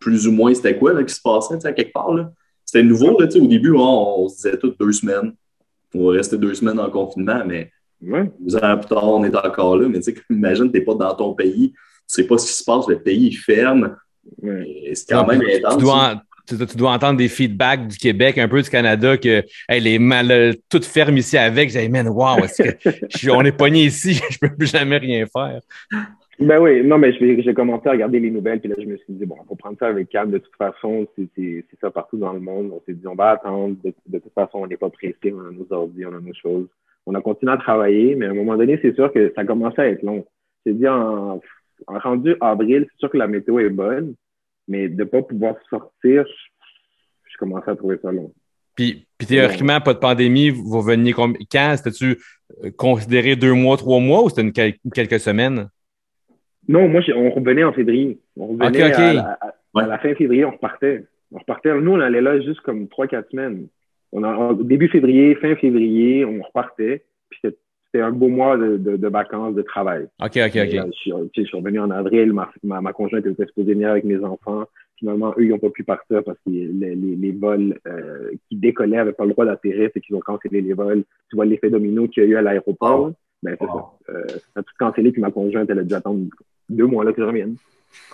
plus ou moins c'était quoi là, qui se passait, à quelque part. C'était nouveau, là, au début, on, on se disait toutes deux semaines. On va rester deux semaines en confinement, mais
ouais.
deux ans plus tard, on est encore là. Mais imagine, tu n'es pas dans ton pays, tu sais pas ce qui se passe, le pays il ferme.
ouais.
C'est quand
Non,
même intense.
tu, dois, en- tu, dois entendre des feedbacks du Québec, un peu du Canada, que hey, les mal, euh, tout ferme ici avec. J'ai dit, man, wow, est-ce que on est pogné ici, je peux plus jamais rien faire.
Ben oui, non, mais j'ai commencé à regarder les nouvelles, puis là, je me suis dit, bon, faut prendre ça avec calme. De toute façon, c'est ça partout dans le monde. On s'est dit, on va attendre. De, toute façon, on n'est pas pressé. On a nos ordi, on a nos choses. On a continué à travailler, mais à un moment donné, c'est sûr que ça commençait à être long. C'est dit, en rendu avril, c'est sûr que la météo est bonne, mais de pas pouvoir sortir, je, je commençais à trouver ça long.
Puis, puis théoriquement, pas de pandémie, vous veniez quand? C'était-tu euh, considéré deux mois, trois mois ou c'était une quel- quelques semaines?
Non, moi, on revenait en février. On revenait. À, la, à- à
Ouais.
la fin février, on repartait. On repartait. Nous, on allait là juste comme trois, quatre semaines. On a, en- début février, fin février, on repartait. Puis c'était un beau mois de, de, de vacances, de travail.
OK, OK,
Et
OK.
je, suis, tu sais, je suis revenu en avril. Ma, ma, ma conjointe était supposée venir avec mes enfants. Finalement, eux, ils n'ont pas pu partir parce que les, les, les vols euh, qui décollaient n'avaient pas le droit d'atterrir. C'est qu'ils ont cancellé les vols. Tu vois l'effet domino qu'il y a eu à l'aéroport.
Oh.
Ben, c'est ça. Euh, ça a tout cancellé. Puis ma conjointe, elle a dû attendre deux mois là que je revienne.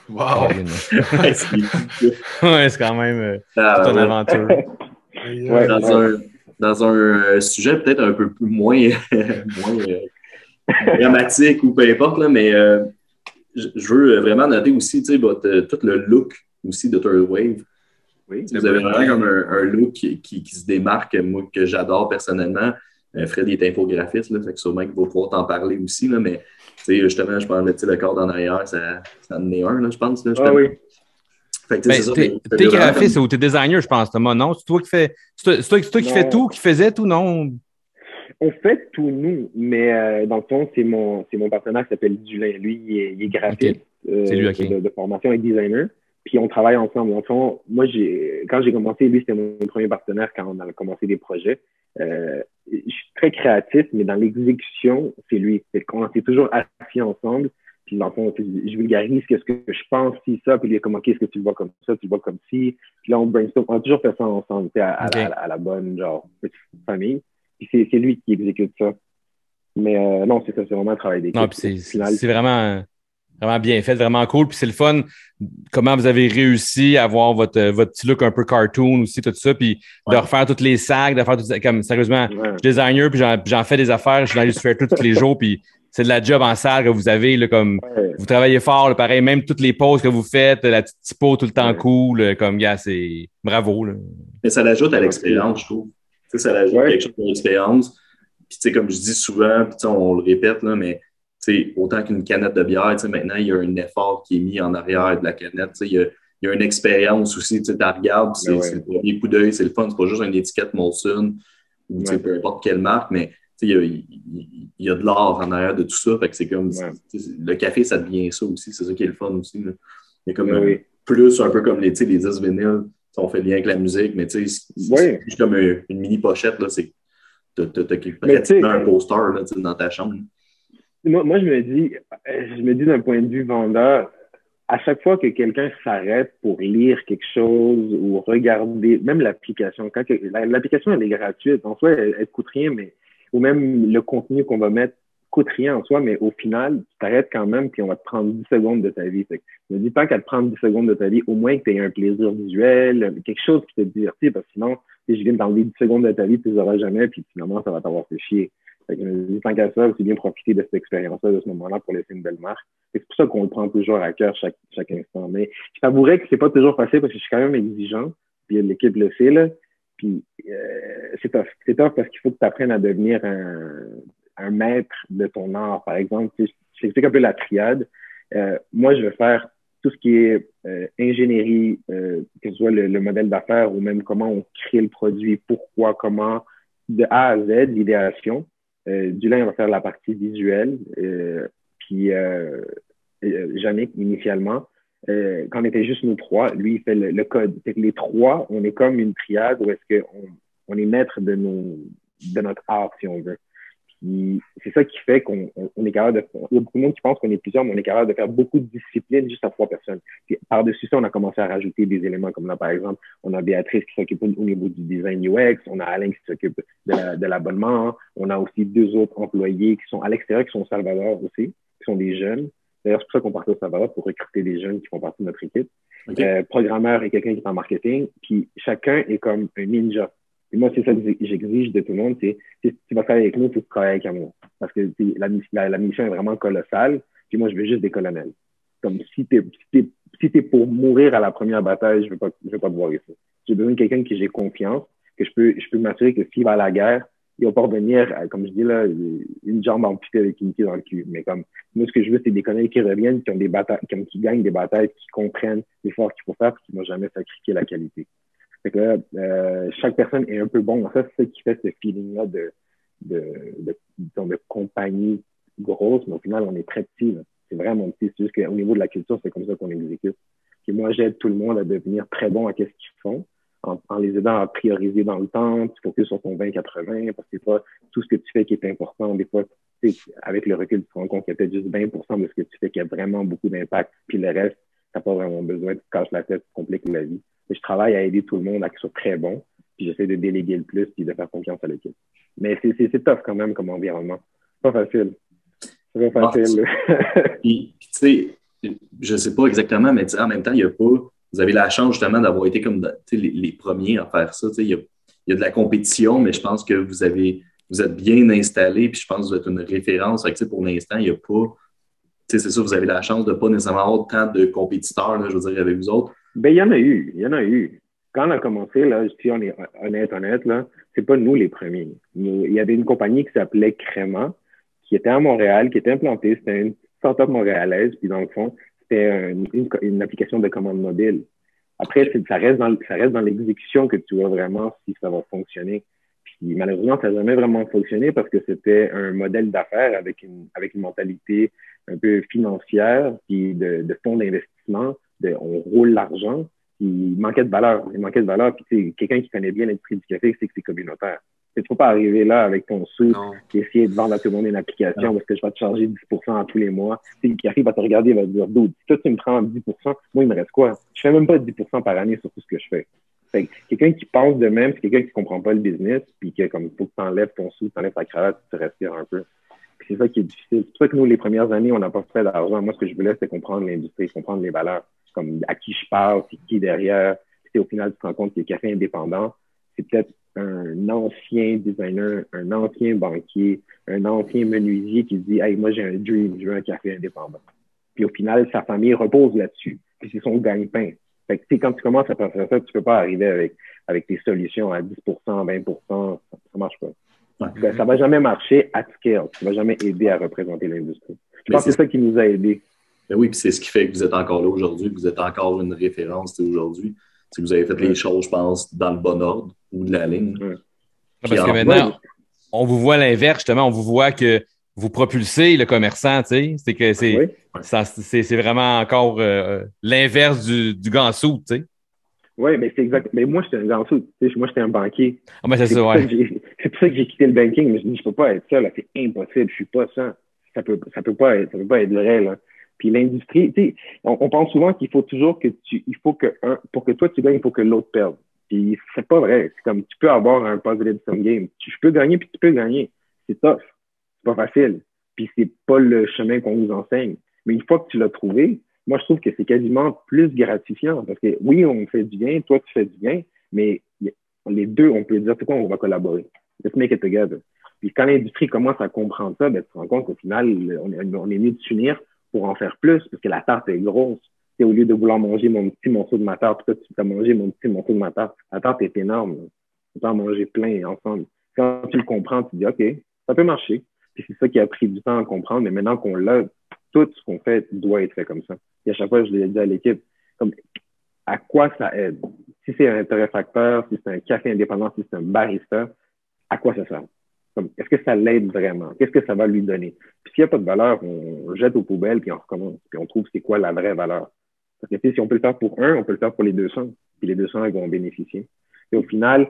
Wow!
Ouais, c'est-
ouais, c'est quand même euh,
Ah,
toute une aventure.
Ouais.
Dans un euh, sujet peut-être un peu plus moins, moins euh, dramatique ou peu importe, là, mais euh, je veux vraiment noter aussi votre, tout le look aussi de Third Wave.
Oui.
Vous avez vraiment comme un, un look qui, qui- qui se démarque, moi, que j'adore personnellement. Euh, Fred est infographiste, là, fait que sûrement qu'il va pouvoir t'en parler aussi, là, mais tu sais, justement, je parlais, le corps en arrière, ça, ça en est un, là, je pense. Là,
Ah oui.
Fait que, tu
Ben,
ça,
t'es graphiste ou t'es designer, je pense, Thomas, non? C'est toi qui fais. C'est toi, c'est toi- c'est toi qui fais tout, qui faisait tout, non?
On fait tout nous, mais euh, dans le fond, c'est mon, c'est mon partenaire qui s'appelle Dulin. Lui, il est, il est graphiste euh,
C'est lui, ok.
de, de formation et designer. Puis on travaille ensemble. Dans le fond, moi, j'ai, quand j'ai commencé, lui, c'était mon premier partenaire quand on a commencé des projets. Euh, je suis très créatif, mais dans l'exécution, c'est lui. C'est qu'on s'est toujours assis ensemble. Puis dans le fond, je vulgarise qu'est-ce que je pense, si, ça. Puis lui, est comme, OK, est-ce que tu le vois comme ça, tu le vois comme ci? Puis là, on brainstorm. On a toujours fait ça ensemble, tu sais, à, à à la bonne, genre, petite famille. Puis c'est, c'est lui qui exécute ça. Mais euh, non, c'est ça, c'est vraiment un travail d'équipe.
Non, puis c'est vraiment, vraiment bien fait, vraiment cool. Puis c'est le fun. Comment vous avez réussi à avoir votre, votre petit look un peu cartoon aussi, tout ça, puis de refaire toutes les sacs, de faire tout ça. Comme sérieusement,
ouais.
je suis designer, puis j'en- fais des affaires, je suis dans Illustrator tous les jours, puis c'est de la job en salle que vous avez, là, comme
Ouais.
vous travaillez fort, là, pareil, même toutes les pauses que vous faites, la petite typo tout le temps cool, euh, comme gars, c'est bravo. Là.
Mais ça l'ajoute à l'expérience, je trouve. Ça l'ajoute quelque chose à l'expérience. Puis, tu sais, comme je dis souvent, puis, tu sais, on le répète, là, mais autant qu'une canette de bière, maintenant, il y a un effort qui est mis en arrière de la canette. Il y a, il y a une expérience aussi. Tu la regardes, c'est
Ben ouais.
le premier coup d'œil, c'est le fun. C'est pas juste une étiquette Molson ou
Ouais.
peu importe quelle marque, mais il y a, il- y a de l'art en arrière de tout ça. Fait que c'est comme
Ouais.
le café, ça devient ça aussi. C'est ça qui est le fun aussi. là. Il y a comme
Ben
un- plus un peu comme les, les 10 vinyles. On fait lien avec la musique, mais tu sais, c'est- juste comme un- une mini pochette. là, C'est t'as- pratiquement un poster là, dans ta chambre.
Moi, moi, je me dis, je me dis d'un point de vue vendeur, à chaque fois que quelqu'un s'arrête pour lire quelque chose ou regarder, même l'application, quand l'application elle est gratuite, en soi, elle, elle coûte rien, mais ou même le contenu qu'on va mettre coûte rien en soi, mais au final, tu t'arrêtes quand même, puis on va te prendre 10 secondes de ta vie. Je me dis, tant qu'à te prendre 10 secondes de ta vie, au moins que tu aies un plaisir visuel, quelque chose qui te divertit, parce que sinon, si je viens de t'enlever 10 secondes de ta vie, tu les auras jamais, puis finalement, ça va t'avoir fait chier. Fait que je me tant qu'à ça, c'est bien profiter de cette expérience-là, de ce moment-là, pour laisser une belle marque. C'est pour ça qu'on le prend toujours à cœur chaque, chaque instant. Mais je t'avouerais que c'est pas toujours facile parce que je suis quand même exigeant, puis l'équipe le fait, là. Puis euh, c'est tough. C'est tough parce qu'il faut que tu apprennes à devenir un, un maître de ton art. Par exemple, tu sais, je t'explique un peu la triade. Euh, moi, je vais faire tout ce qui est euh, ingénierie, euh, que ce soit le, le modèle d'affaires ou même comment on crée le produit, pourquoi, comment, de A à Z, l'idéation. Euh, Dulin va faire la partie visuelle, euh, puis euh, euh, Yannick, initialement, euh, quand on était juste nous trois, lui, il fait le, le code. Fait que les trois, on est comme une triade où est-ce qu'on on est maître de, nos, de notre art, si on veut. C'est ça qui fait qu'on on- est capable de. Il y a beaucoup de monde qui pense qu'on est plusieurs, mais on est capable de faire beaucoup de disciplines juste à trois personnes. Puis par-dessus ça, on a commencé à rajouter des éléments comme là, par exemple, on a Béatrice qui s'occupe au au niveau du design UX, on a Alain qui s'occupe de la- de l'abonnement, on a aussi deux autres employés qui sont à l'extérieur, qui sont au Salvador aussi, qui sont des jeunes. D'ailleurs, c'est pour ça qu'on partait au Salvador pour recruter des jeunes qui font partie de notre équipe. Euh, programmeur et quelqu'un qui est en marketing, puis chacun est comme un ninja. Moi, c'est ça que j'exige de tout le monde, c'est si tu vas travailler avec nous, tu travailles avec amour. Parce que tu la, la, mission est vraiment colossale, puis moi, je veux juste des colonels. Comme si si t'es si t'es pour mourir à la première bataille, je veux pas veux pas te voir ici. J'ai besoin de quelqu'un qui j'ai confiance, que je peux je peux m'assurer que s'il va à la guerre, il va pas revenir, euh, comme je dis là, une jambe amputée avec une dans le cul. Mais comme moi, ce que je veux, c'est des colonels qui reviennent, qui ont des batailles, qui gagnent des batailles, qui comprennent l'effort qu'il faut faire, puis qui n'ont jamais sacrifié la qualité. Fait que euh, chaque personne est un peu bon. Ça, c'est ça qui fait ce feeling-là de, de, compagnie grosse, mais au final, on est très petit. C'est vraiment petit. C'est juste qu'au niveau de la culture, c'est comme ça qu'on exécute. Puis moi, j'aide tout le monde à devenir très bon à ce qu'ils font, en, les aidant à prioriser dans le temps, tu focuses sur ton 20-80, parce que pas tout ce que tu fais qui est important. Des fois, tu avec le recul, tu te rends compte qu'il y a peut-être juste 20% de ce que tu fais qui a vraiment beaucoup d'impact, puis le reste, t'as pas vraiment besoin, tu te casses la tête, tu compliques la vie. Je travaille à aider tout le monde à qu'ils soient très bons, puis j'essaie de déléguer le plus, puis de faire confiance à l'équipe. Mais c'est c'est- c'est tough quand même comme environnement. Pas facile. C'est pas
Ah,
facile.
Puis, puis, tu sais, je sais pas exactement, mais en même temps, il y a pas. Vous avez la chance justement d'avoir été comme les, les premiers à faire ça. Il y, a, y a de la compétition, mais je pense que vous avez vous êtes bien installé, puis je pense que vous êtes une référence. Que, pour l'instant, il n'y a pas. tu sais, C'est ça, vous avez la chance de ne pas nécessairement avoir tant de compétiteurs, là, je veux dire, avec vous autres.
Ben, il y en a eu. Il y en a eu. Quand on a commencé, là, si on est honnête, honnête, là, c'est pas nous les premiers. Il y avait une compagnie qui s'appelait Créma, qui était à Montréal, qui était implantée. C'était une startup montréalaise, puis dans le fond, c'était une, application de commande mobile. Après, ça reste dans, l'exécution que tu vois vraiment si ça va fonctionner. Puis malheureusement, ça n'a jamais vraiment fonctionné parce que c'était un modèle d'affaires avec une, avec une mentalité un peu financière, puis de, de fonds d'investissement, de, on roule l'argent, il manquait de valeur. Il manquait de valeur, puis tu sais, quelqu'un qui connaît bien l'industrie du café, c'est que c'est communautaire. Tu ne faut pas arriver là avec ton sou et essayer de vendre à tout le monde une application parce que je vais te charger 10 à tous les mois. Tu sais, le café va te regarder et va te dire, dude, si toi tu me prends 10% moi il me reste quoi? Je fais même pas 10% par année sur tout ce que je fais. Fait que quelqu'un qui pense de même, c'est quelqu'un qui comprend pas le business, puis que comme faut que tu enlèves ton sou, tu enlèves ta cravate, tu respires un peu. C'est ça qui est difficile. C'est pour ça que nous, les premières années, on n'a pas fait d'argent. Moi, ce que je voulais, c'était comprendre l'industrie, comprendre les valeurs, comme à qui je parle, c'est qui derrière. Puis au final, tu te rends compte que le café indépendant, c'est peut-être un ancien designer, un ancien banquier, un ancien menuisier qui dit Hey, moi j'ai un dream, je veux un café indépendant. Puis au final, sa famille repose là-dessus. Puis c'est son gagne-pain. Fait que, tu sais, quand tu commences à à ça, tu peux pas arriver avec, avec tes solutions à 10% 20 ça, ça marche pas.
Ouais.
Ben, ça va jamais marcher at scale. Ça va jamais aider à représenter l'industrie. Je
Mais
pense que
c'est
ça qui nous a aidés.
Ben oui, puis c'est ce qui fait que vous êtes encore là aujourd'hui, que vous êtes encore une référence aujourd'hui. Si vous avez fait les choses, je pense, dans le bon ordre ou de la ligne.
Parce que
en-
maintenant, on vous voit l'inverse, justement. On vous voit que vous propulsez le commerçant, tu sais. C'est que c'est,
Oui.
ça- c'est, c'est vraiment encore euh, l'inverse du, du ganso, tu sais.
Oui, mais c'est exact. Mais moi, j'étais un grand sou. Tu sais, moi, j'étais un banquier.
Ah, ben c'est ça,
pour, ça
ouais.
que j'ai- c'est pour ça que j'ai quitté le banking. Mais je dis, je peux pas être ça, là. C'est impossible. Je suis pas ça. Ça peut, ça peut pas être, ça peut pas être vrai, là. Puis l'industrie, tu sais, on, on pense souvent qu'il faut toujours que tu, il faut que un, pour que toi tu gagnes, il faut que l'autre perde. Puis c'est pas vrai. C'est comme, tu peux avoir un positive sum game. Tu peux gagner puis tu peux gagner. C'est tough. C'est pas facile. Puis c'est pas le chemin qu'on vous enseigne. Mais une fois que tu l'as trouvé, moi, je trouve que c'est quasiment plus gratifiant parce que oui, on fait du bien, toi, tu fais du bien, mais les deux, on peut dire, c'est quoi, on va collaborer. Let's make it together. Puis quand l'industrie commence à comprendre ça, ben, tu te rends compte qu'au final, on est, on est mieux de s'unir pour en faire plus parce que la tarte est grosse. Sais, au lieu de vouloir manger mon petit morceau de ma tarte, toi, tu peux manger mon petit morceau de ma tarte. La tarte est énorme. Tu peux en manger plein ensemble. Quand tu le comprends, tu dis, OK, ça peut marcher. Puis c'est ça qui a pris du temps à comprendre, mais maintenant qu'on l'a, tout ce qu'on fait doit être fait comme ça. Et à chaque fois, je l'ai dit à l'équipe, comme à quoi ça aide? Si c'est un intérêt facteur, si c'est un café indépendant, si c'est un barista, à quoi ça sert? Est-ce que ça l'aide vraiment? Qu'est-ce que ça va lui donner? Puis s'il n'y a pas de valeur, on jette aux poubelles, puis on recommence, puis on trouve c'est quoi la vraie valeur. Parce que si on peut le faire pour un, on peut le faire pour les 200, puis les 200 ils vont bénéficier. Et au final,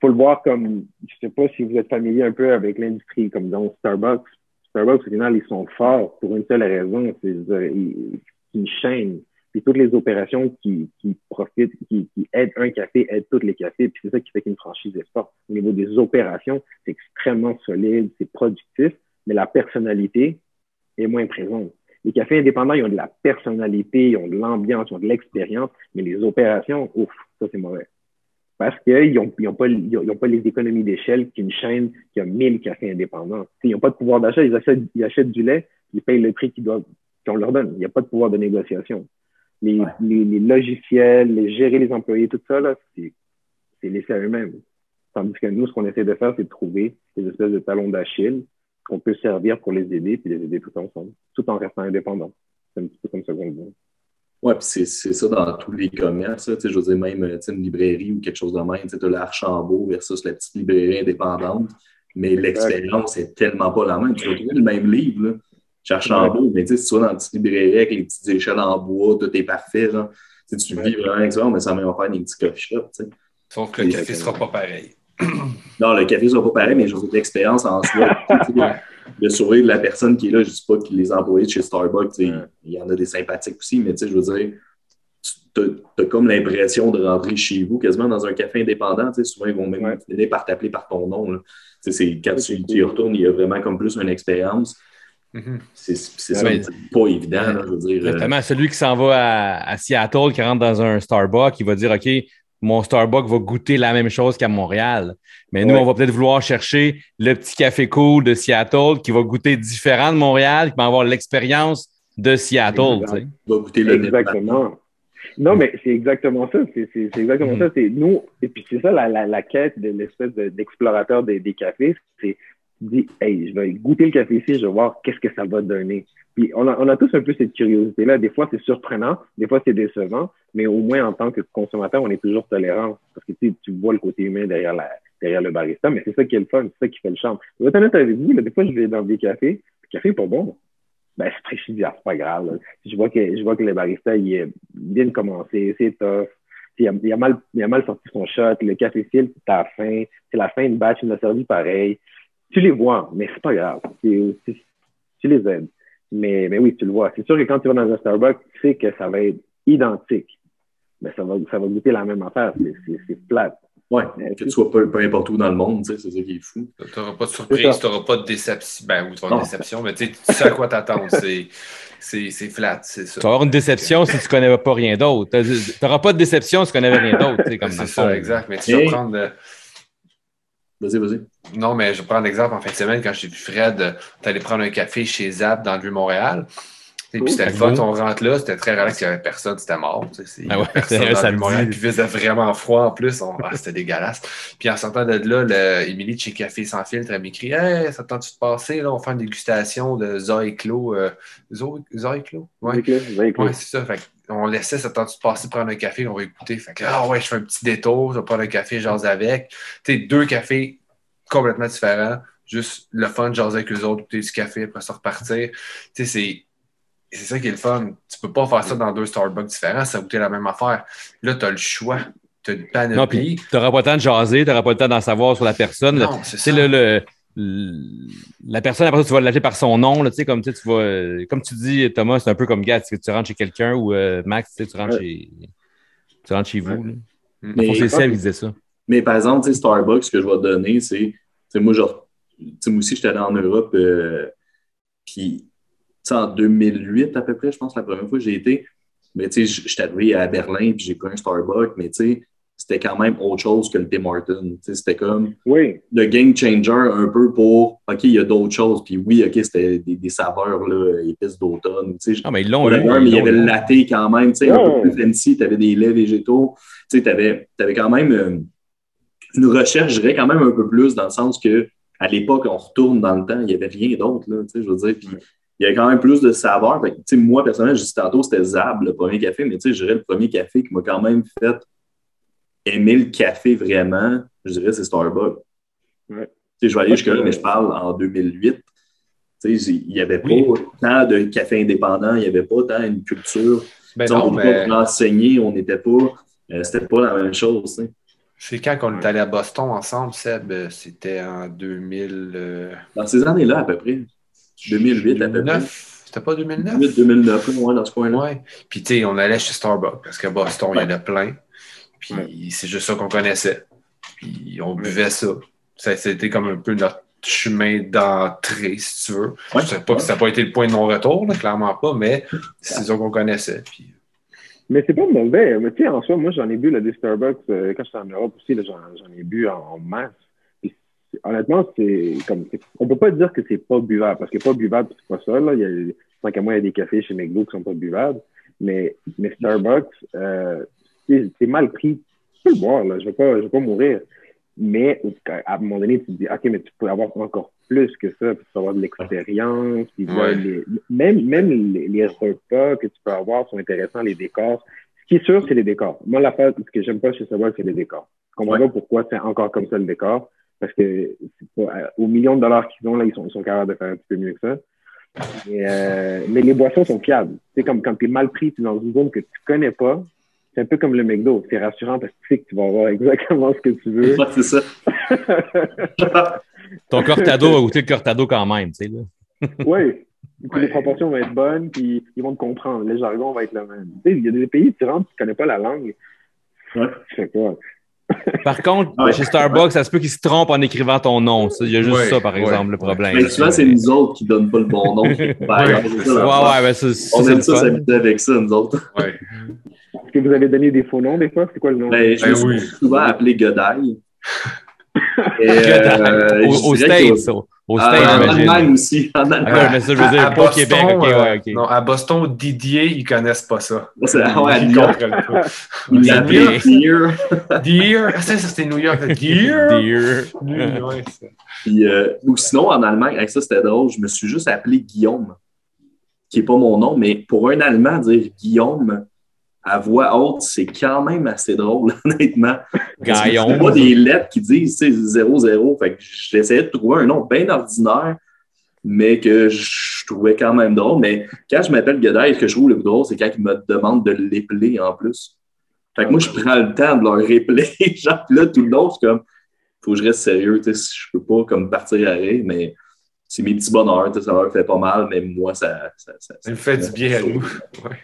faut le voir comme, je sais pas si vous êtes familier un peu avec l'industrie, comme dans Starbucks. Starbucks, au final, ils sont forts pour une seule raison, c'est euh, ils- c'est une chaîne. Puis toutes les opérations qui, qui profitent, qui, qui aident un café, aident tous les cafés. Puis c'est ça qui fait qu'une franchise est forte. Au niveau des opérations, c'est extrêmement solide, c'est productif, mais la personnalité est moins présente. Les cafés indépendants, ils ont de la personnalité, ils ont de l'ambiance, ils ont de l'expérience, mais les opérations, ouf, ça c'est mauvais. Parce qu'ils n'ont ils ont pas, ils ont, ils ont pas les économies d'échelle qu'une chaîne qui a 1000 cafés indépendants. Ils n'ont pas de pouvoir d'achat, ils achètent, ils achètent du lait, ils payent le prix qu'ils doivent, qu'on leur donne. Il n'y a pas de pouvoir de négociation. Les,
Ouais.
les, les logiciels, les gérer les employés, tout ça, là, c'est laissé à eux-mêmes. Tandis que nous, ce qu'on essaie de faire, c'est de trouver des espèces de talons d'Achille qu'on peut servir pour les aider, puis les aider tout ensemble, tout en restant indépendants. C'est un petit peu comme ça qu'on voit.
Oui, puis c'est ça dans tous les commerces. Je veux dire, même euh, une librairie ou quelque chose de même, tu as l'Archambault versus la petite librairie indépendante, mais l'expérience est tellement pas la même. Tu vas trouver le même livre là, chez Archambault, mais tu sais, si tu vas dans une petite librairie avec les petites échelles en bois, tout est parfait, genre, tu sais, tu vis vraiment avec ça, mais ça va même faire des petits coffee shops. tu sais.
Sauf que le café sera pas pareil.
Non, le café ne sera pas pareil, mais je veux dire, l'expérience en soi, le sourire de la personne qui est là, je ne dis pas que les employés de chez Starbucks, il y en a des sympathiques aussi, mais tu sais, je veux dire, tu as, comme l'impression de rentrer chez vous quasiment dans un café indépendant. tu sais, Souvent, ils vont même
Ouais.
finir par t'appeler par ton nom. là. Quand tu, y retournes, il y a vraiment comme plus une expérience.
Mhm.
C'est c'est
Ouais,
ça,
mais-
c'est pas évident, là, je veux dire. euh,
Exactement. Celui qui s'en va à, à Seattle, qui rentre dans un Starbucks, il va dire OK, mon Starbucks va goûter la même chose qu'à Montréal. Mais nous,
Ouais.
on va peut-être vouloir chercher le petit café cool de Seattle qui va goûter différent de Montréal, qui va avoir l'expérience de Seattle. Tu sais.
va goûter le
Exactement. Non, mais c'est exactement ça. C'est c'est- c'est exactement
Mhm.
ça. C'est nous, et puis c'est ça la, la, la quête de l'espèce de- d'explorateur des, des cafés. C'est tu dis, hey, je vais goûter le café ici, je vais voir qu'est-ce que ça va donner. Puis on a, on a tous un peu cette curiosité-là. Des fois, c'est surprenant, des fois, c'est décevant, mais au moins en tant que consommateur, on est toujours tolérant parce que tu, sais, tu vois le côté humain derrière, la, derrière le barista, mais c'est ça qui est le fun, c'est ça qui fait le charme. Je vais être honnête avec vous, là, des fois, je vais dans des cafés, le café est pas bon. Ben, je dis, ah, c'est pas grave. Je vois que, je vois que le barista, il est bien commencé, c'est tough. Il a, a mal, il a mal sorti son shot, le café à la fin, c'est la fin de batch, il l'a servi pareil. Tu les vois, mais c'est pas grave. Tu les aides. Mais, mais oui, tu le vois. C'est sûr que quand tu vas dans un Starbucks, tu sais que ça va être identique. Mais ça va, ça va goûter la même affaire. C'est- plate.
Ouais, que tu sois peu, peu importe où dans le monde, tu sais, c'est ça qui est fou.
Tu n'auras pas de surprise, tu n'auras pas de déception. Ben oui, tu une déception, mais tu sais, tu sais à quoi t'attendre. C'est- C'est c'est flat, c'est ça.
Tu vas avoir une déception si tu ne connais pas rien d'autre. Tu n'auras pas de déception si tu ne connais rien d'autre.
C'est ça, exact. Mais tu
Et-
vas prendre.
Vas-y, vas-y.
Non, mais je vais prendre l'exemple en fin de semaine quand j'ai vu Fred, euh, t'allais prendre un café chez Zap dans le Vieux-Montréal. Et puis c'était le fun, on rentre là, c'était très relax, il n'y avait personne, c'était mort. tu sais,
Ah ouais,
personne dans
samedi.
Montréal, Puis il faisait vraiment froid en plus. On- ah, c'était dégueulasse. Puis en sortant de là, le... Émilie de chez Café Sans Filtre, elle m'écrit Hey, ça te tente-tu de passer? Là, on fait une dégustation de Zoéclos. Euh... Zo- Zoéclos? Ouais.
Le- le-
Ouais, c'est ça. Fait on laissait ça de passer prendre un café, on va écouter. Fait que, ah ouais, je fais un petit détour, je vais prendre un café, j'ose avec. Tu sais, deux cafés complètement différents. Juste le fun, jaser avec eux autres, goûter du café, après ça repartir. Tu sais, c'est. C'est ça qui est le fun. Tu peux pas faire ça dans deux Starbucks différents, ça goûter la même affaire. Là, tu as le choix. Tu as une panoplie.
Non, puis tu n'auras pas le temps de jaser, tu n'auras pas le temps d'en savoir sur la personne.
Non, c'est ça.
le- le- la personne, après ça, tu vas l'appeler par son nom. Là, tu sais, comme, tu sais, tu vas, euh, comme tu dis, Thomas, c'est un peu comme gars, tu tu rentres chez quelqu'un ou euh, Max, tu sais, tu rentres
Ouais.
chez, tu rentres chez vous.
Mm.
Mais-
c'est Seb qui disait ça.
Mais par exemple, Starbucks, ce que je vais te donner, c'est, moi, genre, tu sais, moi aussi, j'étais allé en Europe, euh, puis, en 2008 à peu près, je pense, la première fois que j'ai été, mais tu sais, j'étais arrivé à Berlin, puis j'ai pris un Starbucks, mais tu sais, c'était quand même autre chose que le Tim sais, c'était comme
Oui,
le game changer un peu pour, OK, il y a d'autres choses, puis oui, OK, c'était des, des saveurs, là, épices d'automne, tu sais,
Non, mais ils l'ont
mais
ils
il y avait le latte quand même, tu sais, un peu plus fancy, tu avais des laits végétaux, tu avais, quand même euh, une recherche, je dirais, quand même un peu plus dans le sens que à l'époque, on retourne dans le temps, il n'y avait rien d'autre, là, tu sais, je veux dire, puis il y avait quand même plus de saveur. Fait que, tu sais, moi, personnellement, je dis tantôt, c'était Zab, le premier café, mais tu sais, je dirais le premier café qui m'a quand même fait aimer le café vraiment, je dirais, c'est Starbucks.
Ouais.
Tu sais, je vais aller jusque-là, mais je parle en 2008. Tu sais, il n'y avait pas
Oui.
tant de café indépendant, il n'y avait pas tant une culture.
Ben non,
on n'était
mais
pas enseigné, on n'était pas. euh, c'était pas la même chose. tu sais.
c'est quand qu'on est allé à Boston ensemble, Seb? Euh, C'était en 2000. euh,
Dans ces années-là, à peu près. 2008 à peu près.
2009. C'était pas 2009?
2008, 2009, ouais, dans ce coin-là.
Ouais. Puis, tu sais, on allait chez Starbucks parce qu'à Boston, il y en a plein. Puis, c'est juste ça qu'on connaissait. Puis, on buvait ça. ça. C'était comme un peu notre chemin d'entrée, si tu veux.
Ouais.
Je sais pas que ça n'a pas été le point de non-retour, clairement pas, mais c'est ça qu'on connaissait. Puis,
mais c'est pas mauvais. Mais tu sais, en soi, moi, j'en ai bu là, des Starbucks euh, quand j'étais en Europe aussi. J'en ai bu en, en masse. Puis, honnêtement, c'est comme. On peut pas dire que c'est pas buvable, parce que pas buvable, c'est pas ça. Là. Il y a, tant qu'à moi, il y a des cafés chez McDo qui sont pas buvables. Mais, mais Starbucks, euh, c'est c'est mal pris. Tu peux le boire, là. Je vais pas, je vais pas mourir. Mais à un moment donné, tu te dis, OK, mais tu peux avoir encore plus que ça, puis tu peux avoir de l'expérience, puis là,
Ouais.
les- même, même les, les repas que tu peux avoir sont intéressants, les décors. Ce qui est sûr, c'est les décors. Moi, la fait, ce que j'aime pas chez Starbucks, c'est les décors. Comprends
Ouais.
pas pourquoi c'est encore comme ça le décor, parce que c'est pas, euh, aux millions de dollars qu'ils ont, là, ils sont, ils sont capables de faire un petit peu mieux que ça. Mais, euh, mais les boissons sont fiables. C'est comme quand tu es mal pris, tu es dans une zone que tu connais pas. C'est un peu comme le McDo. C'est rassurant parce que tu sais que tu vas avoir exactement ce que tu veux.
Ouais, c'est ça.
Ton cortado va goûter le cortado quand même, tu sais. Là.
oui.
Ouais.
les proportions vont être bonnes, puis ils vont te comprendre. Le jargon va être le même. Tu sais, il y a des pays, tu rentres, tu connais pas la langue.
Ouais.
Tu fais quoi?
Par contre,
Ouais.
chez Starbucks, ça se peut qu'ils se trompent en écrivant ton nom. ça. Il y a juste
Ouais,
ça, par
ouais,
exemple, le problème.
Mais souvent, c'est nous autres qui donnent pas le bon nom. Ben,
ben
On
c'est
aime ça s'habiter avec ça, nous autres.
ouais.
Est-ce que vous avez donné des faux noms des fois? C'est quoi le nom?
Ben, je
Ben
me suis
oui.
souvent appelé Godaille. Et,
au,
je
au States, au, au
Ah,
States,
en
j'imagine.
Allemagne aussi. En Allemagne.
ouais, mais ça, je veux dire,
À- à
pas au Québec,
euh,
ouais.
Non, à Boston, Didier, ils connaissent pas ça.
C'est- ouais, à
ils
New York.
comprennent pas.
L'appelait Deer.
Dear, ah, ça, ça, c'était New York. Dear.
Dear.
Dear, ouais.
Puis, euh, ou sinon, en Allemagne, avec ça, c'était drôle, je me suis juste appelé Guillaume, qui n'est pas mon nom, mais pour un Allemand, dire Guillaume à voix haute, c'est quand même assez drôle, honnêtement.
Gaillon.
C'est pas des lettres qui disent tu sais, 0-0. Fait que j'essayais de trouver un nom bien ordinaire, mais que je trouvais quand même drôle. Mais quand je m'appelle Godaille, ce que je trouve le plus drôle, c'est quand ils me demandent de l'épeler en plus. Fait que moi, je prends le temps de leur épeler. Genre, puis là, tout le long, c'est comme, faut que je reste sérieux. tu sais, Je peux pas comme partir à rire, mais c'est mes petits bonheurs. Ça leur fait pas mal, mais moi, ça. ça, ça,
Ça me fait du bien à nous. Ouais.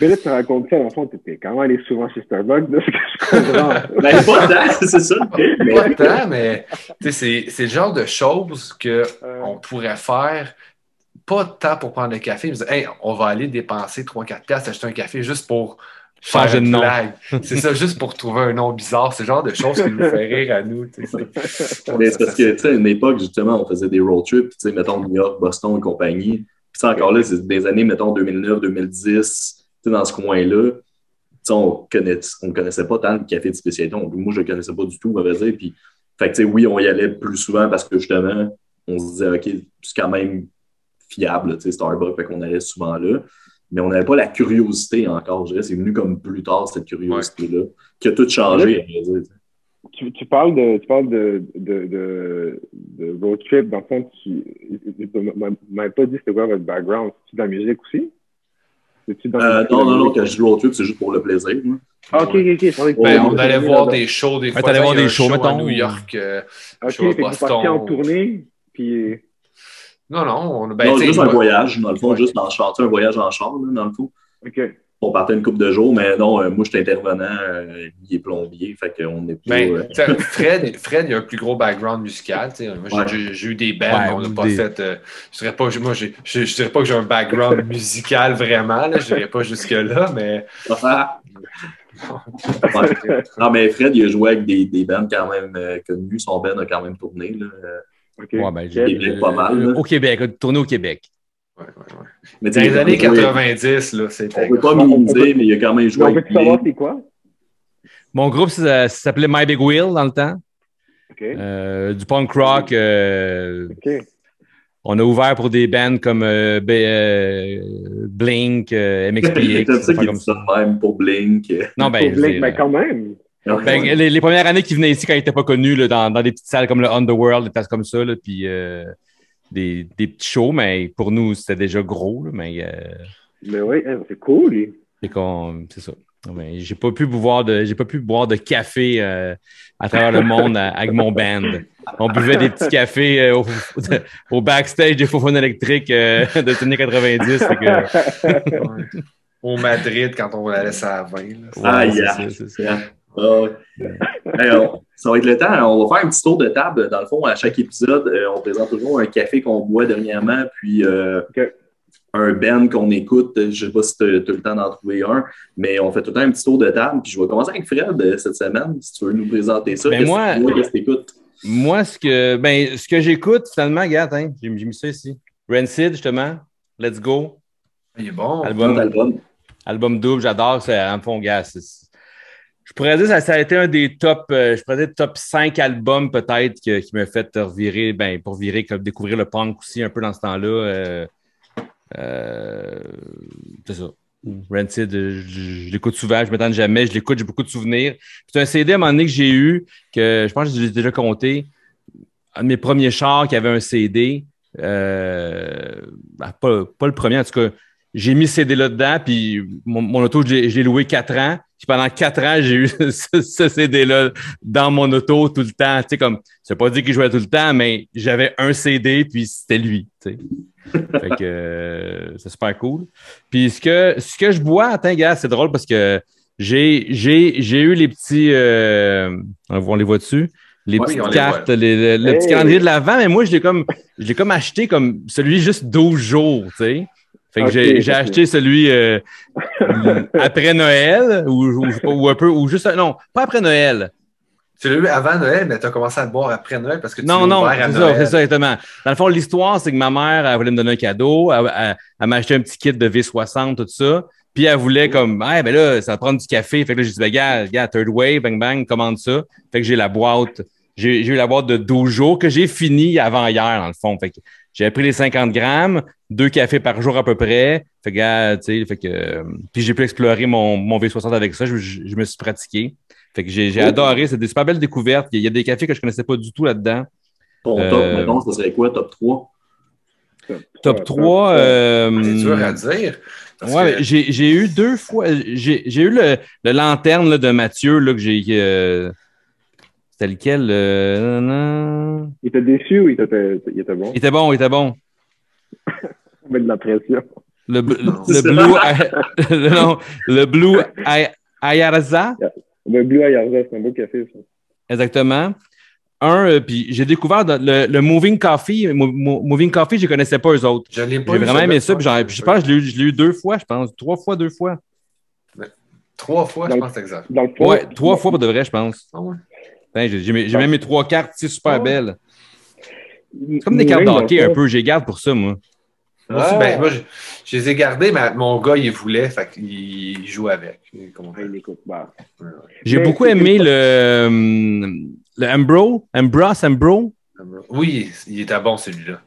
Mais là, tu racontes ça, dans le fond, tu étais quand même allé souvent chez Starbucks, de ce que je comprends.
Ben, pas tant, c'est ça mais-
Pas tant, mais c'est c'est le genre de choses qu'on pourrait faire, pas tant pour prendre le café, mais hey, on va aller dépenser 3-4 piastres, acheter un café juste pour
Changer
faire
de
une
nom.
blague. C'est ça, juste pour trouver un nom bizarre. C'est le genre de choses qui nous fait rire à nous. tu sais, c'est-
Mais c'est parce que, tu sais, à une époque, justement, on faisait des road trips, tu sais, mettons New York, Boston et compagnie. Puis ça, encore là, c'est des années, mettons, 2009, 2010, tu sais, dans ce coin-là. Tu on connaît, on connaissait pas tant de café de spécialité. On- moi, je ne connaissais pas du tout, on va dire. Puis, fait que, tu oui, on y allait plus souvent parce que justement, on se disait, OK, c'est quand même fiable, tu Starbucks, fait qu'on allait souvent là. Mais on n'avait pas la curiosité encore, je dirais. C'est venu comme plus tard, cette curiosité-là, qui a tout changé, à dire.
Tu, tu parles de tu parles de, de, de, de road trip, dans le fond, tu tu m'avais pas dit c'était quoi votre background. C'est-tu de la musique aussi?
Euh, non, non, non, quand je dis road trip, c'est juste pour le plaisir.
Ah, ok, ok, ok.
Ben, on allait voir des shows des fois.
t'allais voir
il y a
des shows,
show à
mettons.
New York, euh,
Ok,
show
que vous
Boston.
en tournée, puis...
Non, non, on, ben,
non, juste un voyage, dans le fond,
Ouais.
juste dans le char, tu sais, un voyage en char, là, dans le fond.
Ok.
On partait une couple de jours, mais non, euh, moi, je suis intervenant, euh, il est plombier, fait qu'on n'est pas...
Ben,
euh,
tu sais, Fred, Fred, il a un plus gros background musical. tu sais. Moi, j'ai-
Ouais.
eu des bands,
Ouais,
on n'a pas
des-
fait. euh, je dirais pas, moi, je, je dirais pas que j'ai un background musical vraiment. Là, je dirais pas jusque-là, mais.
Ah! Ouais. Non, mais Fred, il a joué avec des, des bands quand même euh, connus. Son band a quand même tourné. Là. Euh,
ok.
Ouais, ben,
pas mal, là.
Au Québec, tourné au Québec.
Ouais, ouais, ouais.
Mais
Dans les années
il a joué-
90, là, c'était.
On ne peut pas minimiser, mais il a quand même joué
On peut savoir c'est quoi?
Mon groupe ça, ça s'appelait My Big Wheel dans le temps.
Ok.
Euh, du punk rock. euh,
Ok.
on a ouvert pour des bands comme euh, B- euh, Blink, euh, MXPX.
C'est ça
comme
ça même pour Blink.
Non, ben,
Pour Blake,
dire,
ben, quand même.
Ben, les, les premières années qu'ils venaient ici, quand ils n'étaient pas connus, là, dans, dans des petites salles comme le Underworld, des places comme ça, là, puis euh, des, des petits shows, mais pour nous, c'était déjà gros. là, mais euh,
Mais oui, hein, c'est cool.
c'est qu'on- c'est ça. Mais j'ai pas pu boire de j'ai pas pu boire de café euh, à travers le monde à- avec mon band. On buvait des petits cafés euh, au, au backstage des faux phones électriques euh, de années 90. fait que-
Ouais. Au Madrid, quand on la laisse à 20. là.
Ça, c'est ça.
Ah ouais. Hey, on- ça va être le temps. On va faire un petit tour de table. Dans le fond, à chaque épisode, euh, on présente toujours un café qu'on boit dernièrement, puis euh, un band qu'on écoute. Je ne sais pas si tu as, le temps d'en trouver un, mais on fait tout le temps un petit tour de table. Puis je vais commencer avec Fred euh, cette semaine, si tu veux nous présenter ça.
Ben,
Qu'est-ce
moi-
que tu?
Moi, ce que ben, ce que j'écoute, finalement, regarde, hein, j'ai mis ça ici. Rancid, justement. Let's go.
Il est bon.
Album.
Album.
Album double, j'adore ça. En fond, gars, c'est- je pourrais dire que ça, a été un des top, euh, je pourrais dire top 5 albums peut-être qui m'a fait revirer, ben, pour virer, découvrir le punk aussi un peu dans ce temps-là. Euh, euh, c'est ça. Rancid, je, l'écoute souvent, je m'étonne jamais, je l'écoute, j'ai beaucoup de souvenirs. C'est un CD à un moment donné que j'ai eu, que je pense que j'ai déjà compté. Un de mes premiers chars qui avait un CD. Ben, pas le premier, en tout cas, j'ai mis ce CD-là dedans, puis mon, mon auto, je l'ai loué quatre ans. Puis pendant quatre ans, j'ai eu ce, ce CD-là dans mon auto tout le temps. Tu sais, comme, c'est pas dit qu'il jouait tout le temps, mais j'avais un CD, puis c'était lui. Tu sais. fait que euh, c'est super cool. Puis ce que, ce que je bois, attends, gars, c'est drôle parce que j'ai, j'ai, j'ai eu les petits. Euh, on les voit dessus? Les petites
les
cartes, les- le, le petit calendrier de l'avant, mais moi, je l'ai comme, je l'ai comme acheté comme celui juste 12 jours, tu sais. Fait que j'ai, acheté celui euh, après Noël ou, ou, ou un peu, ou juste, non, pas après Noël.
Tu l'as eu avant Noël, mais tu as commencé à le boire après Noël parce que tu
Non, non, c'est ça, c'est ça, exactement. Dans le fond, l'histoire, c'est que ma mère, elle voulait me donner un cadeau, elle, elle- elle m'a acheté un petit kit de V60, tout ça. Puis elle voulait comme, ah, ben là, ça va prendre du café. Fait que là, j'ai dit, ben, gars, gars, Third Wave, bang, bang, commande ça. Fait que j'ai la boîte, j'ai j'ai eu la boîte de 12 jours que j'ai fini avant hier, dans le fond. Fait que j'ai pris les 50 grammes, deux cafés par jour à peu près. Fait que, gars, tu sais, fait que, euh, puis j'ai pu explorer mon, mon V60 avec ça. Je, je- je me suis pratiqué. Fait que j'ai j'ai adoré. C'est des super belles découvertes. Il y a des cafés que je connaissais pas du tout là-dedans.
Ton
Euh,
top, mettons, ce serait quoi, top 3?
Top 3. euh,
C'est dur à dire.
ouais,
que-
j'ai j'ai eu deux fois. J'ai j'ai eu le, le lanterne là, de Mathieu là, que j'ai. euh, C'était lequel? euh.
Il était déçu ou il était, il était bon?
Il était bon, il était bon.
On met de la pression.
Le, Blue. le, non, le Blue Ay- Ayarza,
Le Blue Ayarza, c'est un beau café, ça.
exactement. Un, euh, puis j'ai découvert le, le Moving Coffee. Mo- Mo- Moving Coffee, je ne connaissais pas eux autres.
Je l'ai pas
J'ai vraiment aimé ça. Puis, je pense que je l'ai eu- je l'ai eu deux fois, je pense. Trois fois, deux fois.
Trois fois, je
Dans
pense que c'est exact.
Dans le
Ouais, trois fois pour de vrai, je pense.
Ah ouais.
J'ai même mes trois cartes, c'est super
Ah.
belles. C'est comme des cartes de hockey un peu, j'ai garde pour ça, moi.
Moi
Ah.
ben, moi, je, je les ai gardés, mais mon gars, il voulait, fait qu'il joue avec.
Ah, il écoute. Bah.
J'ai beaucoup
c'est-
aimé le, le Ambro, Ambros, Ambro.
Oui, il était bon celui-là.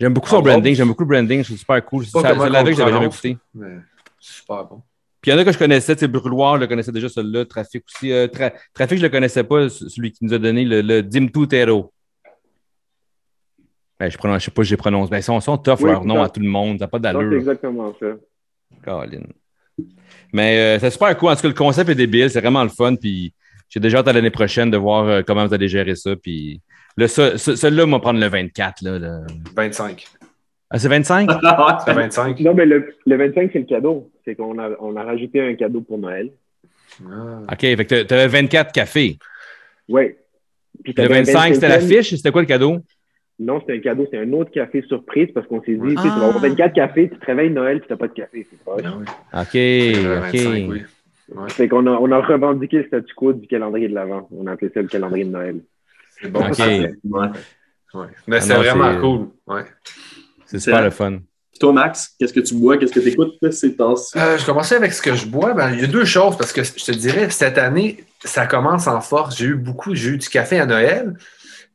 J'aime beaucoup son branding, j'aime beaucoup le branding, je trouve super cool. ça l'avait que j'avais jamais
super bon.
Puis il y en a que je connaissais, tu sais, Brûloir, je le connaissais déjà, celui-là. Trafic aussi. Euh, Tra- Trafic, je le connaissais pas, celui qui nous a donné le, le Dimtu Tero. Ben, je prononce, je sais pas, je les prononce. Ben, ils sont, sont tough
Oui,
leur
c'est
nom à tout le monde. Ça n'a pas
Non, c'est
d'allure.
exactement ça.
Colin. Mais euh, c'est super cool. En tout cas, le concept est débile. C'est vraiment le fun. Puis j'ai déjà hâte à l'année prochaine de voir euh, comment vous allez gérer ça. Puis celui-là, on va prendre le 24. Là, le-
25.
Ah, c'est 25?
C'est 25.
Non, mais le, le 25, c'est le cadeau. C'est qu'on a, on a rajouté un cadeau pour Noël.
Ah.
OK, fait que tu avais 24 cafés.
Oui.
Le
t'avais un
25, c'était la
25e.
fiche. C'était quoi le cadeau?
Non, c'était un cadeau, c'est un autre café surprise parce qu'on s'est dit, tu vas avoir 24 cafés, tu te réveilles Noël, tu n'as pas de café. C'est pas
Ah oui.
OK, OK.
25, oui. Ouais,
C'est qu'on a, on a revendiqué le statu quo du calendrier de l'Avent. On a appelé ça le calendrier de Noël.
c'est bon.
OK.
Ouais.
Ouais. Mais
Ah
c'est vraiment cool. Ouais.
C'est super le fun.
Puis toi, Max, qu'est-ce que tu bois? Qu'est-ce que tu écoutes ces temps-ci?
Euh, je commençais avec ce que je bois. Ben, il y a deux choses parce que je te dirais, cette année, ça commence en force. J'ai eu beaucoup, j'ai eu du café à Noël.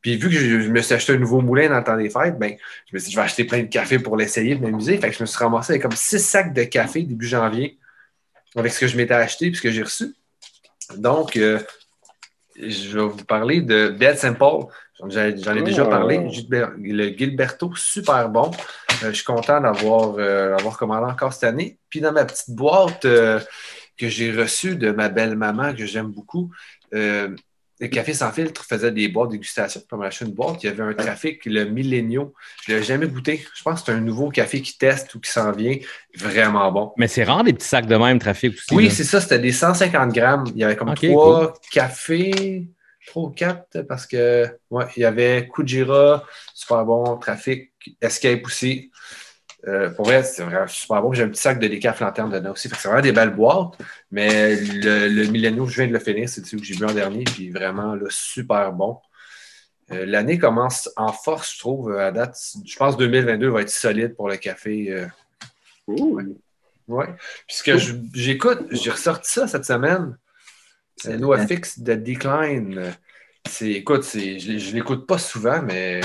Puis vu que je, je me suis acheté un nouveau moulin dans le temps des fêtes, ben, je me suis dit, je vais acheter plein de café pour l'essayer, de m'amuser. Fait que je me suis ramassé avec comme six sacs de café début janvier avec ce que je m'étais acheté puis ce que j'ai reçu. Donc, euh, je vais vous parler de Dead Simple. J'en ai déjà
Oh.
parlé. Gilber- Le Gilberto, super bon. Euh, je suis content d'avoir euh, l'avoir commandé encore cette année. Puis dans ma petite boîte euh, que j'ai reçue de ma belle-maman, que j'aime beaucoup, le Café sans filtre faisait des boîtes de dégustation. Puis on m'a acheté une boîte. Il y avait un trafic, le Millennium. Je ne l'ai jamais goûté. Je pense que c'est un nouveau café qui teste ou qui s'en vient. Vraiment bon.
Mais c'est rare des petits sacs de même, trafic aussi.
Oui, c'est ça, c'était des 150 grammes. Il y avait comme
Ok,
trois cafés, ou quatre, parce que ouais, il y avait Kujira, super bon, Trafic, Escape aussi. Euh, pour vrai, c'est vraiment super bon. J'ai un petit sac de décaf lanterne dedans aussi. C'est vraiment des belles boîtes. Mais le, le Millennium, je viens de le finir, c'est celui que j'ai bu en dernier, puis vraiment là, super bon. Euh, L'année commence en force, je trouve, à date. Je pense que 2022 va être solide pour le café. euh,
Ouh.
oui. Puisque j'écoute, j'ai ressorti ça cette semaine. C'est NoFX de Decline. C'est, écoute, c'est, je, je l'écoute pas souvent, mais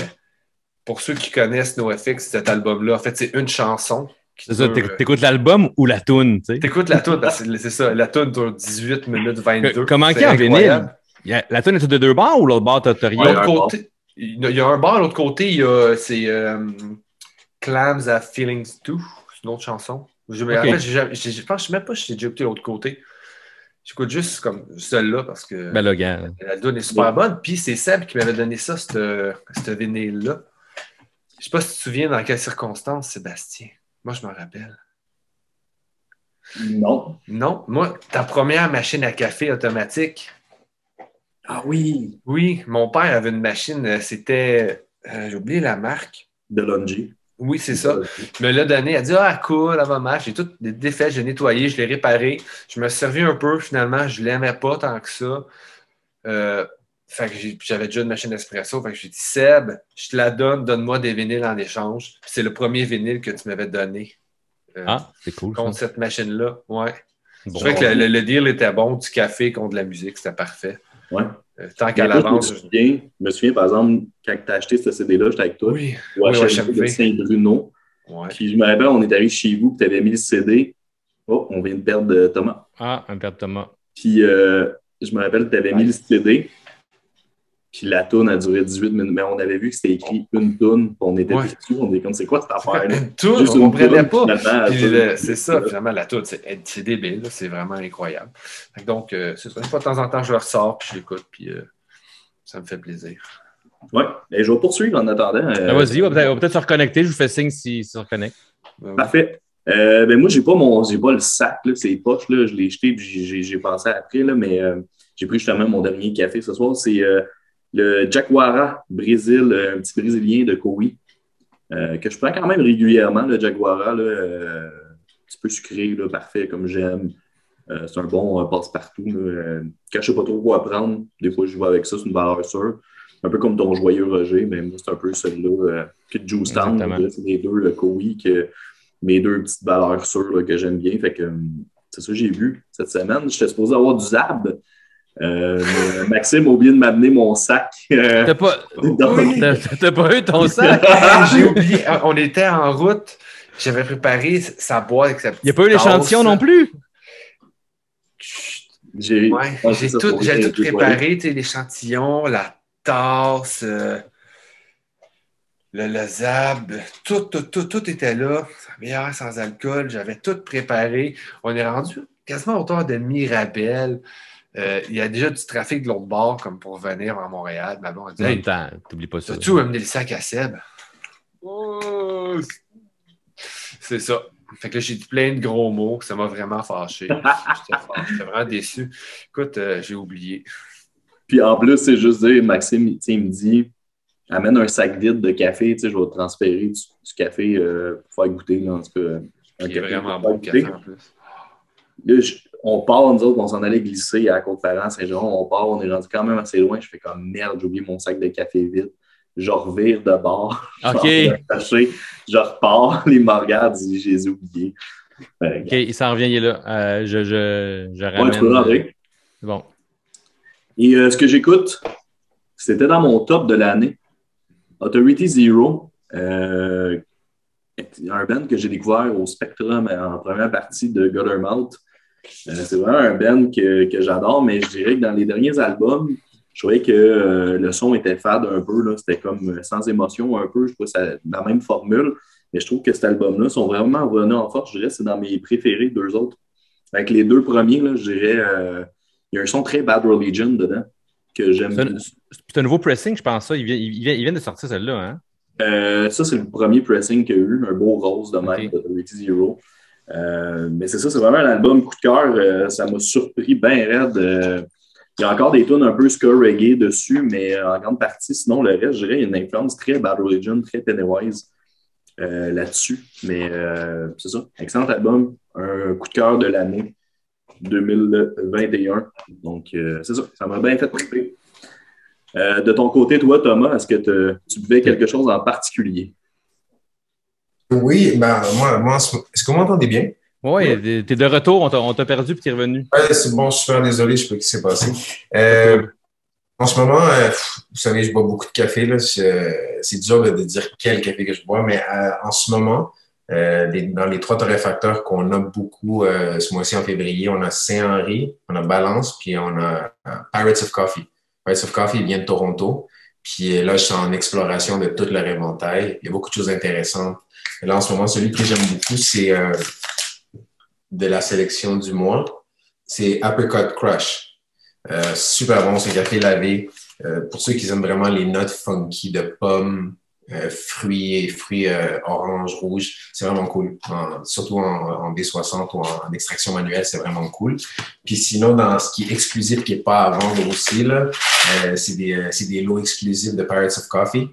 pour ceux qui connaissent NoFX, cet album-là, en fait, c'est une chanson.
C'est ça, t'éc- t'écoutes l'album ou la toune, tu sais?
T'écoutes la que c'est ça, la tune dure 18 minutes 22.
Que- Comment qu'il y a en vinyle?
incroyable.
Il y a- La toune est de deux bars ou l'autre bar, t'as rien?
Côté, il y a- un bar, l'autre côté, il y a, c'est euh, Clams Have Feelings Too. C'est une autre chanson. Je, mais en
Ok.
fait, j'ai jamais- j'ai- je pense je sais même pas si j'ai déjà écouté l'autre côté. J'écoute juste comme celle-là parce que
Ben
la donne est super bonne. Puis c'est Seb qui m'avait donné ça, cette, cette vinyle-là. Je sais pas si tu te souviens dans quelles circonstances, Sébastien. Moi, je m'en rappelle.
Non.
Non, moi, ta première machine à café automatique.
Ah oui,
Oui, mon père avait une machine, euh, c'était. euh, J'ai oublié la marque.
de Longy.
Oui, c'est ça. Il me l'a donné. Elle a dit Ah, cool, elle va mal. J'ai tout défait, j'ai nettoyé, je l'ai réparé. Je me suis servi un peu, finalement, je ne l'aimais pas tant que ça. Euh, fait que j'avais déjà une machine espresso. Fait que j'ai dit Seb, je te la donne, donne-moi des vinyles en échange. C'est le premier vinyle que tu m'avais donné euh,
Ah, c'est cool. ça.
contre cette machine-là. Ouais.
Bon.
Je trouvais que le, le- le deal était bon, du café contre de la musique, c'était parfait.
Ouais.
Euh, tant qu'à l'avance.
Je me souviens, je me souviens, par exemple, quand tu as acheté ce CD-là, j'étais avec toi,
Oui,
au
oui,
HMV de Saint-Bruno.
ouais.
Puis je me rappelle, on est arrivé chez vous, tu avais mis le CD. Oh, on vient de perdre euh, Thomas.
Ah, un père de Thomas.
Puis euh, je me rappelle, tu avais mis le CD. Puis la toune a duré 18 minutes. Mais on avait vu que c'était écrit une toune. puis On était
Ouais.
déçus. On était comme, c'est quoi cette affaire-là?
Une toune,
Juste
on comprenait
toune,
pas.
toune.
c'est ça, finalement, la toute, c'est débile, c'est vraiment incroyable. Donc, euh, c'est ça. Une fois de temps en temps, je le ressors, puis je l'écoute, puis euh, ça me fait plaisir.
Ouais. Et je vais poursuivre en attendant. euh,
Ben, Vas-y, on va peut-être se reconnecter. Je vous fais signe si si se reconnecte.
Euh,
Parfait. Euh, ben moi, j'ai pas mon j'ai pas le sac, là, c'est poche, là, je l'ai jeté puis j'ai- pensé après, là, mais euh, j'ai pris justement mon dernier café ce soir. C'est euh, le Jaguara Brésil, euh, un petit Brésilien de Kowi, euh, que je prends quand même régulièrement, le Jaguara, là, euh, un petit peu sucré, là, parfait, comme j'aime. Euh, c'est un bon passe-partout. quand je sais pas trop quoi prendre, des fois je vais avec ça, c'est une valeur sûre. un peu comme ton joyeux Roger, mais moi, c'est un peu celui-là que Juice Town. C'est les deux, le Koei, que mes deux petites valeurs sûres là, que j'aime bien. Fait que c'est ça que j'ai vu cette semaine. J'étais supposé avoir du Zab. Euh, Maxime a oublié de m'amener mon sac. euh,
T'as pas, eu ton sac?
J'ai oublié, on était en route, j'avais préparé sa boîte avec sa petite
Il n'y a pas eu l'échantillon non plus?
J'ai
Ouais,
Ah,
tout, préparé, l'échantillon, la tasse, euh, le, le zab, tout, tout, tout, tout était là. Sa bière sans alcool, j'avais tout préparé. On est rendu quasiment autour de Mirabel. Euh, il y a déjà du trafic de l'autre bord, comme pour venir à Montréal. Mais bon, on dit, hey,
t'oublies pas ça.
T'as-tu amené le sac à Seb? Oh, c'est ça. Fait que là, j'ai dit plein de gros mots. Ça m'a vraiment fâché. J'étais vraiment déçu. Écoute, euh, j'ai oublié.
Puis en plus, c'est juste dire, Maxime, il, me dit amène un sac vide de café, tu sais, je vais te transférer du, du café euh, pour faire goûter, là, en tout cas. Un
Il est
café
vraiment bon, café en plus.
Là, je- on part, nous autres, on s'en allait glisser à Côte-Parent, Saint-Jean. On part, on est rendu quand même assez loin. Je fais comme merde, j'ai oublié mon sac de café vide. Je revire de bord.
OK.
Je. Je repars. Les me regardent, je les ai oubliés. Ben,
OK, il s'en revient, il est là. Euh, je, je, je
ouais,
ramène.
tu peux rentrer.
Bon.
Et euh, ce que j'écoute, c'était dans mon top de l'année. Authority Zero, euh, un band que j'ai découvert au Spectrum en première partie de Guttermouth. Euh, c'est vraiment un band que, que j'adore, mais je dirais que dans les derniers albums, je trouvais que euh, le son était fade un peu. C'était comme euh, sans émotion un peu. Je trouvais ça la même formule. Mais je trouve que cet album-là sont vraiment revenus en force. Je dirais que c'est dans mes préférés, deux autres. Avec les deux premiers, là, je dirais, euh, il y a un son très Bad Religion dedans que j'aime
C'est un, nouveau pressing, je pense ça. Il vient, il vient, il vient de sortir celle-là, hein?
Euh, ça, c'est le premier pressing qu'il y a eu, un beau rose de même
Ok.
d'Authority Zero. Euh, mais c'est ça, c'est vraiment un album coup de cœur. Euh, ça m'a surpris bien raide. Euh, il y a encore des tunes un peu ska reggae dessus, mais en grande partie, sinon, le reste, je dirais, il y a une influence très Bad Religion, très Pennywise là-dessus. Mais c'est ça, excellent album, un coup de cœur de l'année 2021. Donc, c'est ça, ça m'a bien fait triper. De ton côté, toi, Thomas, est-ce que tu buvais quelque chose en particulier?
Oui, ben, moi, moi, est-ce que vous m'entendez bien?
Oui, t'es t'es de retour, on t'a- on t'a perdu puis t'es revenu.
Ouais, c'est bon, super désolé, je sais pas ce qui s'est passé. Euh, en ce moment, euh, vous savez, je bois beaucoup de café. là. C'est c'est dur de, dire quel café que je bois, mais euh, en ce moment, euh, dans les trois torréfacteurs qu'on a beaucoup euh, ce mois-ci en février, on a Saint-Henri, on a Balance, puis on a euh, Pirates of Coffee. Pirates of Coffee vient de Toronto. Puis euh, là, je suis en exploration de tout leur éventail. Il y a beaucoup de choses intéressantes. Et là, en ce moment, celui que j'aime beaucoup, c'est euh, de la sélection du mois. C'est Apricot Crush. Euh, super bon, c'est café lavé. Euh, pour ceux qui aiment vraiment les notes funky de pommes, fruits et fruits euh, orange, rouge, c'est vraiment cool. Surtout en, en B60 ou en, extraction manuelle, c'est vraiment cool. Puis sinon, dans ce qui est exclusif, qui n'est pas à vendre aussi, euh, c'est des, euh, des lots exclusifs de Pirates of Coffee.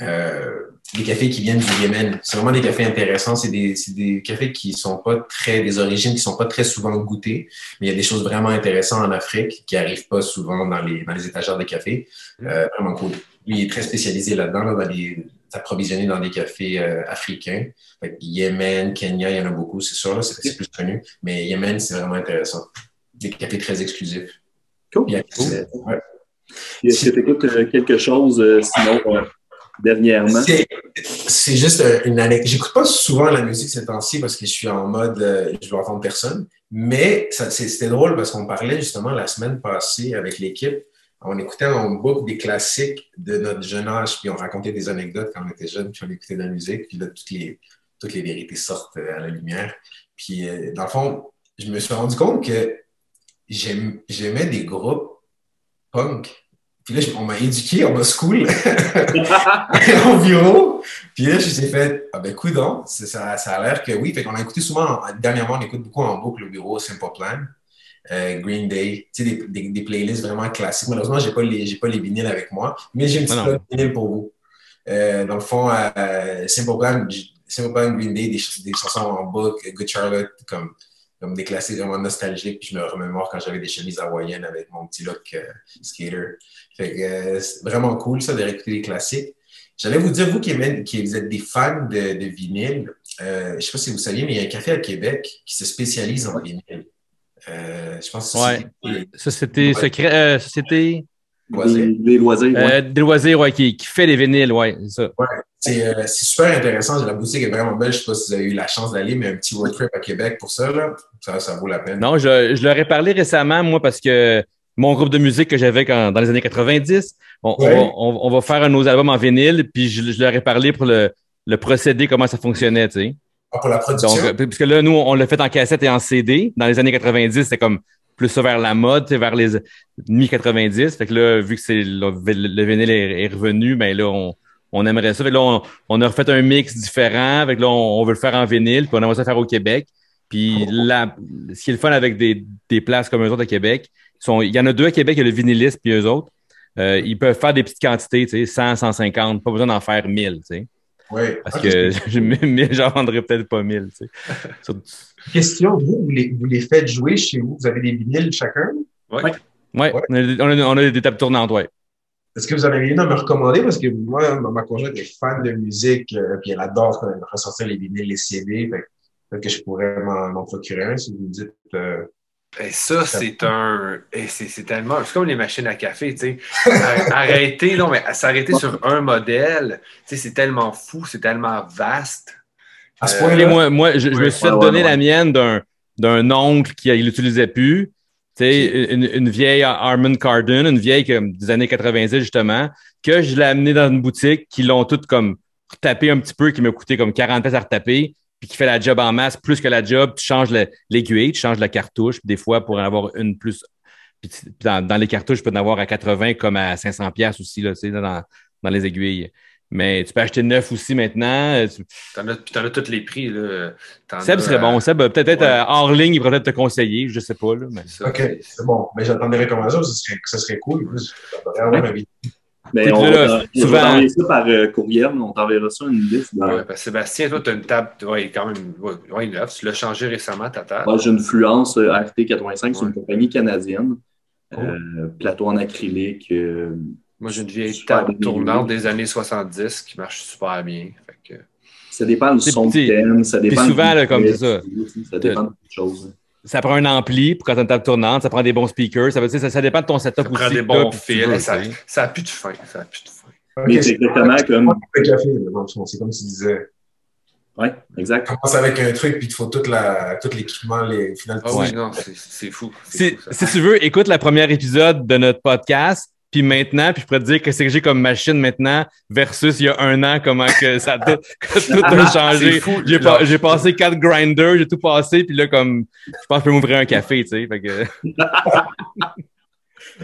Euh, des cafés qui viennent du Yémen. C'est vraiment des cafés intéressants. C'est des, des cafés qui sont pas très, des origines qui sont pas très souvent goûtées, mais il y a des choses vraiment intéressantes en Afrique qui arrivent pas souvent dans les, dans les étagères de café. Euh, vraiment cool. Lui, il est très spécialisé là-dedans, là, dans les, s'approvisionner dans des cafés euh, africains. Fait Yémen, Kenya, il y en a beaucoup, c'est sûr, c'est plus connu. Mais Yémen, c'est vraiment intéressant. Des cafés très exclusifs.
Cool.
Puis, euh, ouais.
Est-ce que tu écoutes quelque chose euh, sinon euh, dernièrement?
C'est- juste euh, une anecdote. J'écoute pas souvent la musique ces temps-ci parce que je suis en mode euh, je veux entendre personne. Mais c'était drôle parce qu'on parlait justement la semaine passée avec l'équipe. On écoutait en boucle des classiques de notre jeune âge, puis on racontait des anecdotes quand on était jeune, puis on écoutait de la musique, puis là, toutes les, toutes les vérités sortent euh, à la lumière. Puis, euh, dans le fond, je me suis rendu compte que j'aimais des groupes punk. Puis là, on m'a éduqué, on m'a school au bureau. Puis là, je me suis fait, ah ben, coudon, ça, ça a l'air que oui. Fait qu'on a écouté souvent, en- dernièrement, on écoute beaucoup en boucle au bureau, Simple Plan, euh, Green Day, tu sais, des, des, des playlists vraiment classiques. Malheureusement, j'ai pas les, j'ai pas les vinyles avec moi, mais j'ai une petite
Non,
playlist vinyle pour vous. Euh, dans le fond, euh, Simple Plan, Simple Plan, Green Day, des, des chansons en boucle, Good Charlotte, comme comme des classiques vraiment nostalgiques. Puis je me remémore quand j'avais des chemises hawaïennes avec mon petit look euh, skater. Fait que euh, c'est vraiment cool, ça, de réécouter les classiques. J'allais vous dire, vous qui, aimez- qui vous êtes des fans de, de vinyle, euh, je ne sais pas si vous saviez, mais il y a un café à Québec qui se spécialise en vinyle. Euh, je pense que
Ouais.
c'est
Société secret, euh, Société.
Des, des loisirs. ouais.
euh, des loisirs, ouais, qui, qui fait les vinyles, ouais, c'est ça.
Euh, super intéressant. La boutique est vraiment belle. Je ne sais pas si vous avez eu la chance d'aller, mais un petit road trip à Québec pour ça, là, ça, ça vaut la peine.
Non, je, je leur ai parlé récemment, moi, parce que mon groupe de musique que j'avais quand- dans les années 90, on, on
Ouais.
va- on- on va faire un de nos albums en vinyle, puis je, je leur ai parlé pour le, le procédé, comment ça fonctionnait, tu sais.
Ah, pour la production?
Donc, euh, puisque là, nous, on l'a fait en cassette et en CD. Dans les années 90, c'était comme plus ça vers la mode, vers les mi-90. Fait que là, vu que c'est le, le vinyle est, revenu, ben là, on, on aimerait ça. Fait que là, on, on a refait un mix différent. Fait que là, on, on veut le faire en vinyle, puis on aimerait ça faire au Québec. Puis là, ce qui est le fun avec des, des places comme eux autres à Québec, sont, il y en a deux à Québec, il y a le vinyliste puis eux autres. Euh, ils peuvent faire des petites quantités, tu sais, 100, 150, pas besoin d'en faire 1000, tu sais.
Oui.
Parce
Ok.
que je- 1000, j'en vendrais peut-être pas 1000, tu sais. Sur-
Question, vous, vous les, vous les faites jouer chez vous? Vous avez des vinyles chacun?
Ouais,
Ouais.
on, a, on a- on a des tables tournantes, ouais.
Est-ce que vous avez rien à me recommander? Parce que moi, ma conjointe est fan de musique, euh, puis elle adore ressortir les vinyles, les CD. Fait que peut-être que je pourrais m'en m'en procurer un si vous me dites. euh,
Et ça, c'est un. et c'est c'est tellement. C'est comme les machines à café, tu sais. Ar- Arrêter, non, mais s'arrêter sur un modèle, tu sais, c'est tellement fou, c'est tellement vaste.
à ce
Euh,
point-là.
Moi, moi je, je me suis fait
Ouais, ouais,
donner
ouais.
la mienne d'un, d'un oncle qui ne l'utilisait plus. Tu sais, une, une vieille Harman Kardon, une vieille comme, des années 90, justement, que je l'ai amenée dans une boutique, qui l'ont toutes comme retapé un petit peu, qui m'a coûté comme 40 pièces à retaper, puis qui fait la job en masse, plus que la job, tu changes le- l'aiguille, tu changes la cartouche, puis des fois, pour en avoir une plus. Puis tu- dans, dans les cartouches, je peux en avoir à 80 comme à 500 pièces aussi, là, tu sais, dans, dans les aiguilles. Mais tu peux acheter neuf aussi maintenant. Tu-
T'en as, puis t'en as tous les prix, là.
Seb serait
euh,
bon. Seb, peut-être
ouais.
euh, hors ligne, il pourrait peut-être te conseiller. Je sais pas, là. Mais...
OK, c'est bon. Mais j'attends des recommandations, ça serait, ça serait cool.
Mais
Puis
on
là,
on
souvent-
ça par euh, courriel, on t'enverra ça une liste. de-
Ouais, parce que Sébastien, toi, tu as une table, ouais, quand même, ouais, ouais, neuve. Tu l'as changé récemment, ta table.
Moi, j'ai une Fluence euh, RT85, c'est une compagnie canadienne.
Cool.
Euh, plateau en acrylique. euh,
Moi, j'ai une vieille table tournante des années 70 qui marche super bien. Fait que,
ça dépend du son que
petit.
t'aimes, ça dépend.
souvent,
du
là, comme ça.
Ça dépend de beaucoup de choses.
Ça prend un ampli pour quand t'as une table tournante. Ça prend des bons speakers. Ça, veut dire, ça, ça dépend de ton setup
ça
aussi.
prend des bons
tu
fils.
veux,
ça,
tu
ça a plus de fin. Ça a plus de fin.
Mais c'est exactement comme.
C'est comme tu disais.
Oui, exact.
Commence avec un truc, puis il te faut toute la, tout l'équipement, les, au final,
Ah
tu-
oui, non, c'est c'est fou. Fou,
si tu veux, écoute le premier épisode de notre podcast. Puis maintenant, puis je pourrais te dire que c'est que j'ai comme machine maintenant versus il y a un an, comment que ça a tout, que tout a changé.
C'est fou.
J'ai pas- j'ai passé quatre grinders, j'ai tout passé, puis là, comme, je pense que je peux m'ouvrir un café, tu sais. Fait que,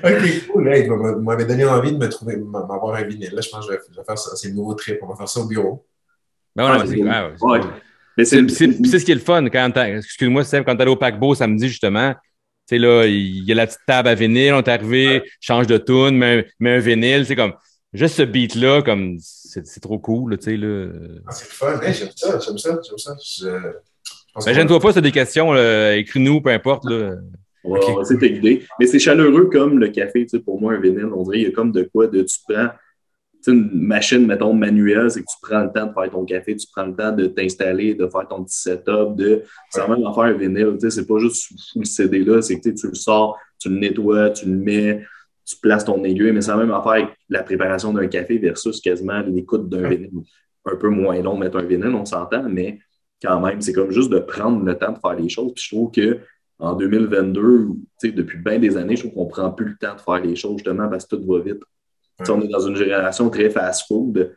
OK, cool. Hey, vous m'avez- donné envie de me trouver, m'avoir un vinyle. Là, je pense que je vais, je vais faire ça. C'est le nouveau trip. On va faire ça au bureau.
ben ouais, mais c'est-
c'est-
ouais, ouais, c'est
ouais.
cool.
Mais c'est
C'est c'est- puis c'est ce qui est le fun quand excuse-moi Seb, quand t'allais au paquebot samedi justement, sais là, il y a la petite table à vinyle, on est arrivé, change de tune, met, met un vinyle, c'est comme juste ce beat là comme c'est c'est trop cool, là, tu sais là.
Ah, c'est le fun. Hey, j'aime ça, j'aime ça, j'aime ça. Je,
Ben, gêne-toi pas, c'est des questions, écris-nous, peu importe là.
On va, on va essayer de t'aider. Mais c'est chaleureux comme le café, tu sais, pour moi, un vinyle. On dirait il y a comme de quoi de tu prends une machine, mettons, manuelle, c'est que tu prends le temps de faire ton café, tu prends le temps de t'installer, de faire ton petit setup, de. C'est même en faire un vinyle, tu sais, c'est pas juste sous le CD là, c'est que tu le sors, tu le nettoies, tu le mets, tu places ton aiguille, mais la même affaire avec la préparation d'un café versus quasiment l'écoute d'un vinyle. Un peu moins long mettre un vinyle, on s'entend, mais quand même, c'est comme juste de prendre le temps de faire les choses. Puis je trouve que en 2022, tu sais, depuis bien des années, je trouve qu'on prend plus le temps de faire les choses justement parce que tout va vite. On est dans une génération très fast-food.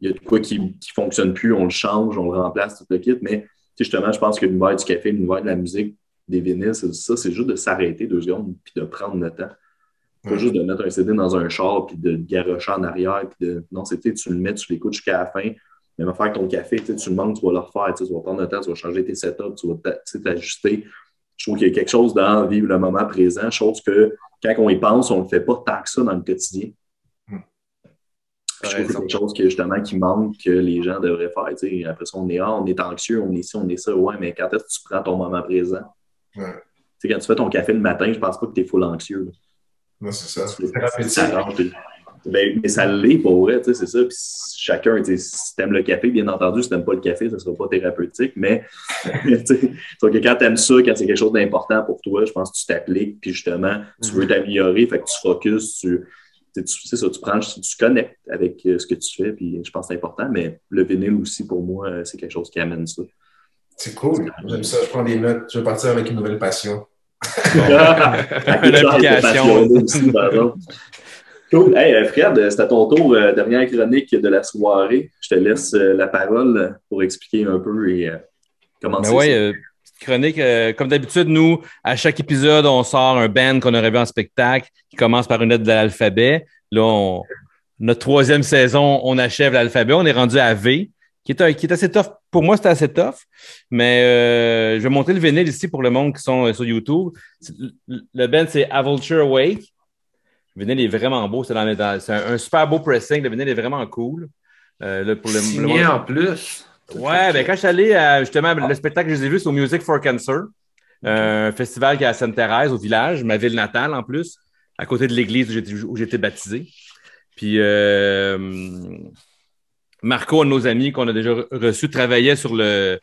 Il y a de quoi qui ne fonctionne plus, on le change, on le remplace, tout le kit. Mais justement, je pense que l'univers du café, l'univers de la musique, des vinyles, c'est ça, c'est juste de s'arrêter deux secondes puis de prendre le temps. Pas
Ouais.
juste de mettre un CD dans un char puis de le garocher en arrière. Puis de... Non, c'est tu le mets, tu l'écoutes jusqu'à la fin. Même affaire avec ton café, tu le manques, tu vas le refaire, tu vas prendre le temps, tu vas changer tes setups, tu vas t'ajuster. Je trouve qu'il y a quelque chose dans vivre le moment présent, chose que quand on y pense, on ne le fait pas tant que ça dans le quotidien. Je trouve que c'est quelque chose que, justement qui manque, que les gens devraient faire. tu sais. Après ça, on est, ah, on est anxieux, on est ci, on est ça. Ouais, mais quand est-ce que tu prends ton moment présent?
Ouais.
Tu sais, quand tu fais ton café le matin, je pense pas que tu es full anxieux. là.
Non, c'est ça. Thérapeutique.
Ben, mais ça l'est pour vrai, tu sais, c'est ça. Puis chacun, tu sais, si t'aimes le café, bien entendu, si t'aimes pas le café, ça sera pas thérapeutique, mais tu sais, sauf que quand t'aimes ça, quand c'est quelque chose d'important pour toi, je pense que tu t'appliques, puis justement, tu veux t'améliorer, fait que tu focuses, tu- c'est ça, tu prends, tu, tu connectes avec euh, ce que tu fais, puis je pense que c'est important, mais le vinyle aussi, pour moi, euh, c'est quelque chose qui amène ça.
C'est cool. J'aime ça. Je prends des notes. Je vais partir avec une nouvelle passion.
Une
application.
Aussi, par exemple. Cool. Hey, euh, Fred, c'est à ton tour, dernière chronique de la soirée. Je te laisse la parole pour expliquer un peu et euh, commencer.
Chronique. euh, comme d'habitude, nous, à chaque épisode, on sort un band qu'on aurait vu en spectacle qui commence par une lettre de l'alphabet. Là, on- notre troisième saison, on achève l'alphabet. On est rendu à V, qui est, un- qui est assez tough. Pour moi, c'était assez tough. Mais euh, je vais monter le vinyle ici pour le monde qui sont euh, sur YouTube. Le band, c'est A Vulture Wake. Le vinyle est vraiment beau. C'est un, un super beau pressing. Le vinyle est vraiment cool. Là, pour le, le
Signé
monde-
en plus.
Ouais, ben quand je suis allé à justement le spectacle que je les ai vu, c'est au Music for Cancer, euh, un festival qui est à Sainte-Thérèse, au village, ma ville natale en plus, à côté de l'église où j'étais- où j'étais baptisé. Puis euh, Marco, un de nos amis qu'on a déjà re- reçu, travaillait sur le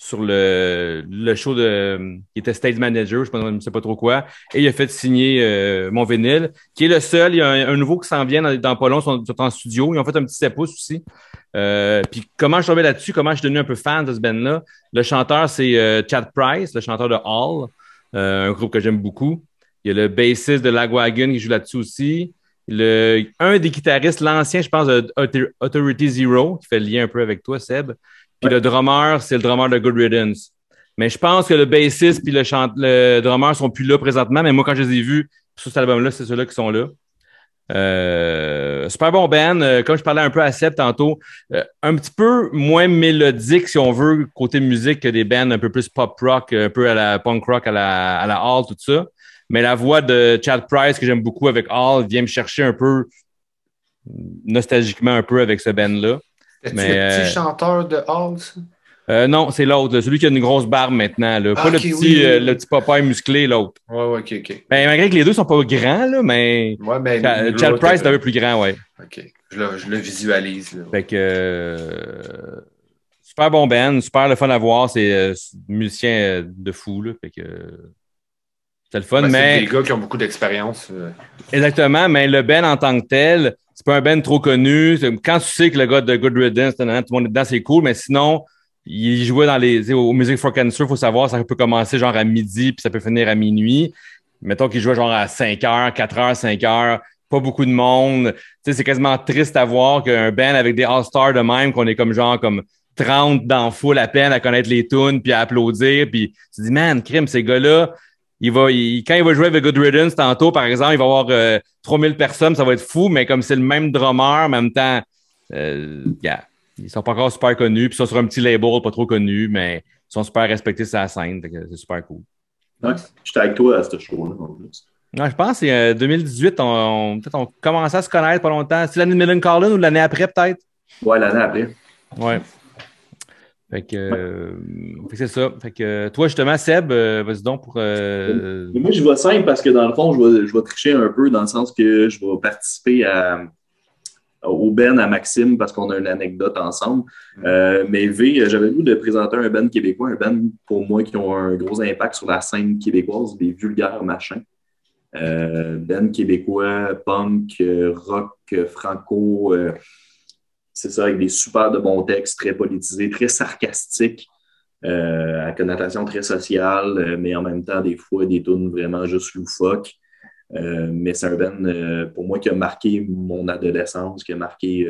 sur le, le show de qui était stage manager, je ne sais pas trop quoi, et il a fait signer euh, mon vinyle, qui est le seul. Il y a un, nouveau qui s'en vient dans, dans pas sont, en studio. Ils ont fait un petit 7 pouces aussi. Euh, puis comment je suis tombé là-dessus, comment je suis devenu un peu fan de ce band-là? Le chanteur, c'est euh, Chad Price, le chanteur de Hall, un groupe que j'aime beaucoup. Il y a le bassiste de Lagwagon qui joue là-dessus aussi. Le, un des guitaristes, l'ancien, je pense, de Author- Authority Zero, qui fait le lien un peu avec toi, Seb. Puis le drummer, c'est le drummer de Good Riddance. Mais je pense que le bassiste puis le, chante, le drummer sont plus là présentement. Mais moi, quand je les ai vus sur cet album-là, c'est ceux-là qui sont là. Euh, super bon band. Euh, comme je parlais un peu à Seb tantôt, euh, un petit peu moins mélodique, si on veut, côté musique, que des bands un peu plus pop rock, un peu à la punk rock, à la, à la Hall, tout ça. Mais la voix de Chad Price, que j'aime beaucoup avec Hall, vient me chercher un peu nostalgiquement un peu avec ce band-là.
C'est
Mais,
le petit
euh,
chanteur de Hall, ça?
Euh, non, c'est l'autre, celui qui a une grosse barbe maintenant. Là.
Ah,
Pas le petit,
oui, oui,
euh, le petit Popeye musclé, l'autre.
Ouais, ouais, ok, ok.
Ben, malgré que les deux sont pas grands, là, mais
Ouais, ben, l'autre,
Chad Price est un peu plus grand, ouais.
Ok, je le, je le visualise. Là.
Fait que euh, super bon band, super le fun à voir. C'est euh, de fou, là. Fait que c'est le fun,
Ben,
mais
C'est des gars qui ont beaucoup d'expérience. euh.
exactement, mais le band en tant que tel, c'est pas un band trop connu. Quand tu sais que le gars de Good Riddance, tout le monde est dedans, c'est cool, mais sinon, il jouait dans les. Au Music for Cancer, il faut savoir, ça peut commencer genre à midi, puis ça peut finir à minuit. Mettons qu'il jouait genre à 5 heures, 4 heures, 5 heures, pas beaucoup de monde. Tu sais, c'est quasiment triste à voir qu'un band avec des All-Stars de même, qu'on est comme genre comme 30 dans foule à peine à connaître les tunes puis à applaudir. Puis tu te dis, man, crime, ces gars-là, il va, il- quand il va jouer avec Good Riddance tantôt, par exemple, il va avoir euh, 3000 personnes, ça va être fou, mais comme c'est le même drummer, en même temps, euh, yeah, ils sont pas encore super connus, puis ils sont sur un petit label pas trop connu, mais ils sont super respectés sur la scène, c'est super cool.
Ouais, J'étais avec toi à ce show-là, en plus.
Ouais, je pense que c'est euh, 2018, on, on- peut-être on commençait à se connaître pas longtemps. C'est l'année de Millen Carlin ou l'année après, peut-être?
Ouais, l'année après.
Ouais. Fait que, euh, fait que c'est ça. Fait que toi, justement, Seb, euh, vas-y donc pour. euh,
moi, je vais simple parce que dans le fond, je vais, je vais tricher un peu dans le sens que je vais participer à, au Ben à Maxime parce qu'on a une anecdote ensemble. Euh, mais V, j'avais le goût de présenter un Ben québécois, un Ben pour moi qui ont un gros impact sur la scène québécoise, des vulgaires machins. Ben québécois, punk, rock, franco, c'est ça, avec des super de bons textes, très politisés, très sarcastiques euh, à connotation très sociale, euh, mais en même temps, des fois, des tunes vraiment juste loufoques. Euh, mais c'est un band, euh, pour moi, qui a marqué mon adolescence, qui a marqué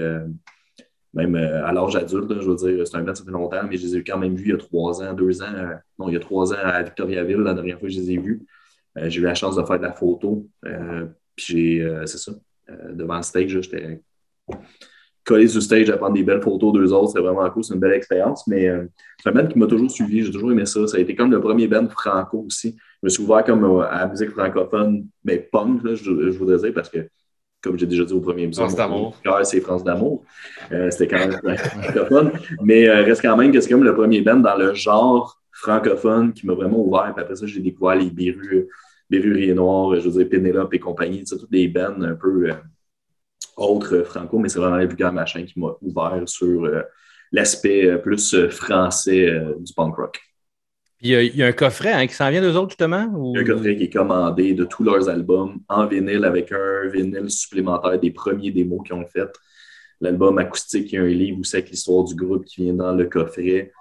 même à l'âge adulte, je veux dire, c'est un band, ça fait longtemps, mais je les ai quand même vus il y a trois ans, deux ans, non, il y a trois ans à Victoriaville, la dernière fois que je les ai vus. J'ai eu la chance de faire de la photo, puis j'ai, c'est ça, devant le stage, j'étais collé sur le stage à prendre des belles photos d'eux autres, c'est vraiment cool, c'est une belle expérience, mais euh, c'est un band qui m'a toujours suivi, j'ai toujours aimé ça. Ça a été comme le premier band franco aussi. Je me suis ouvert comme euh, à la musique francophone, mais punk, là, je, je voudrais dire, parce que, comme j'ai déjà dit au premier épisode, c'est France d'amour. Euh, C'était quand même francophone, mais reste quand même que c'est comme le premier band dans le genre francophone qui m'a vraiment ouvert. Puis après ça, j'ai découvert les Béru, Bérurier Noir, je veux dire Pénélope et compagnie, toutes des bands un peu autres euh, franco, mais c'est vraiment les vulgaires machin qui m'a ouvert sur euh, l'aspect euh, plus français euh, du punk rock.
Puis il y, a- il y a un coffret hein, qui s'en vient d'eux autres, justement? Ou...
Il y a un coffret qui est commandé de tous leurs albums en vinyle avec un vinyle supplémentaire des premiers démos qu'ils ont fait. L'album acoustique, il y a un livre aussi avec l'histoire du groupe qui vient dans le coffret.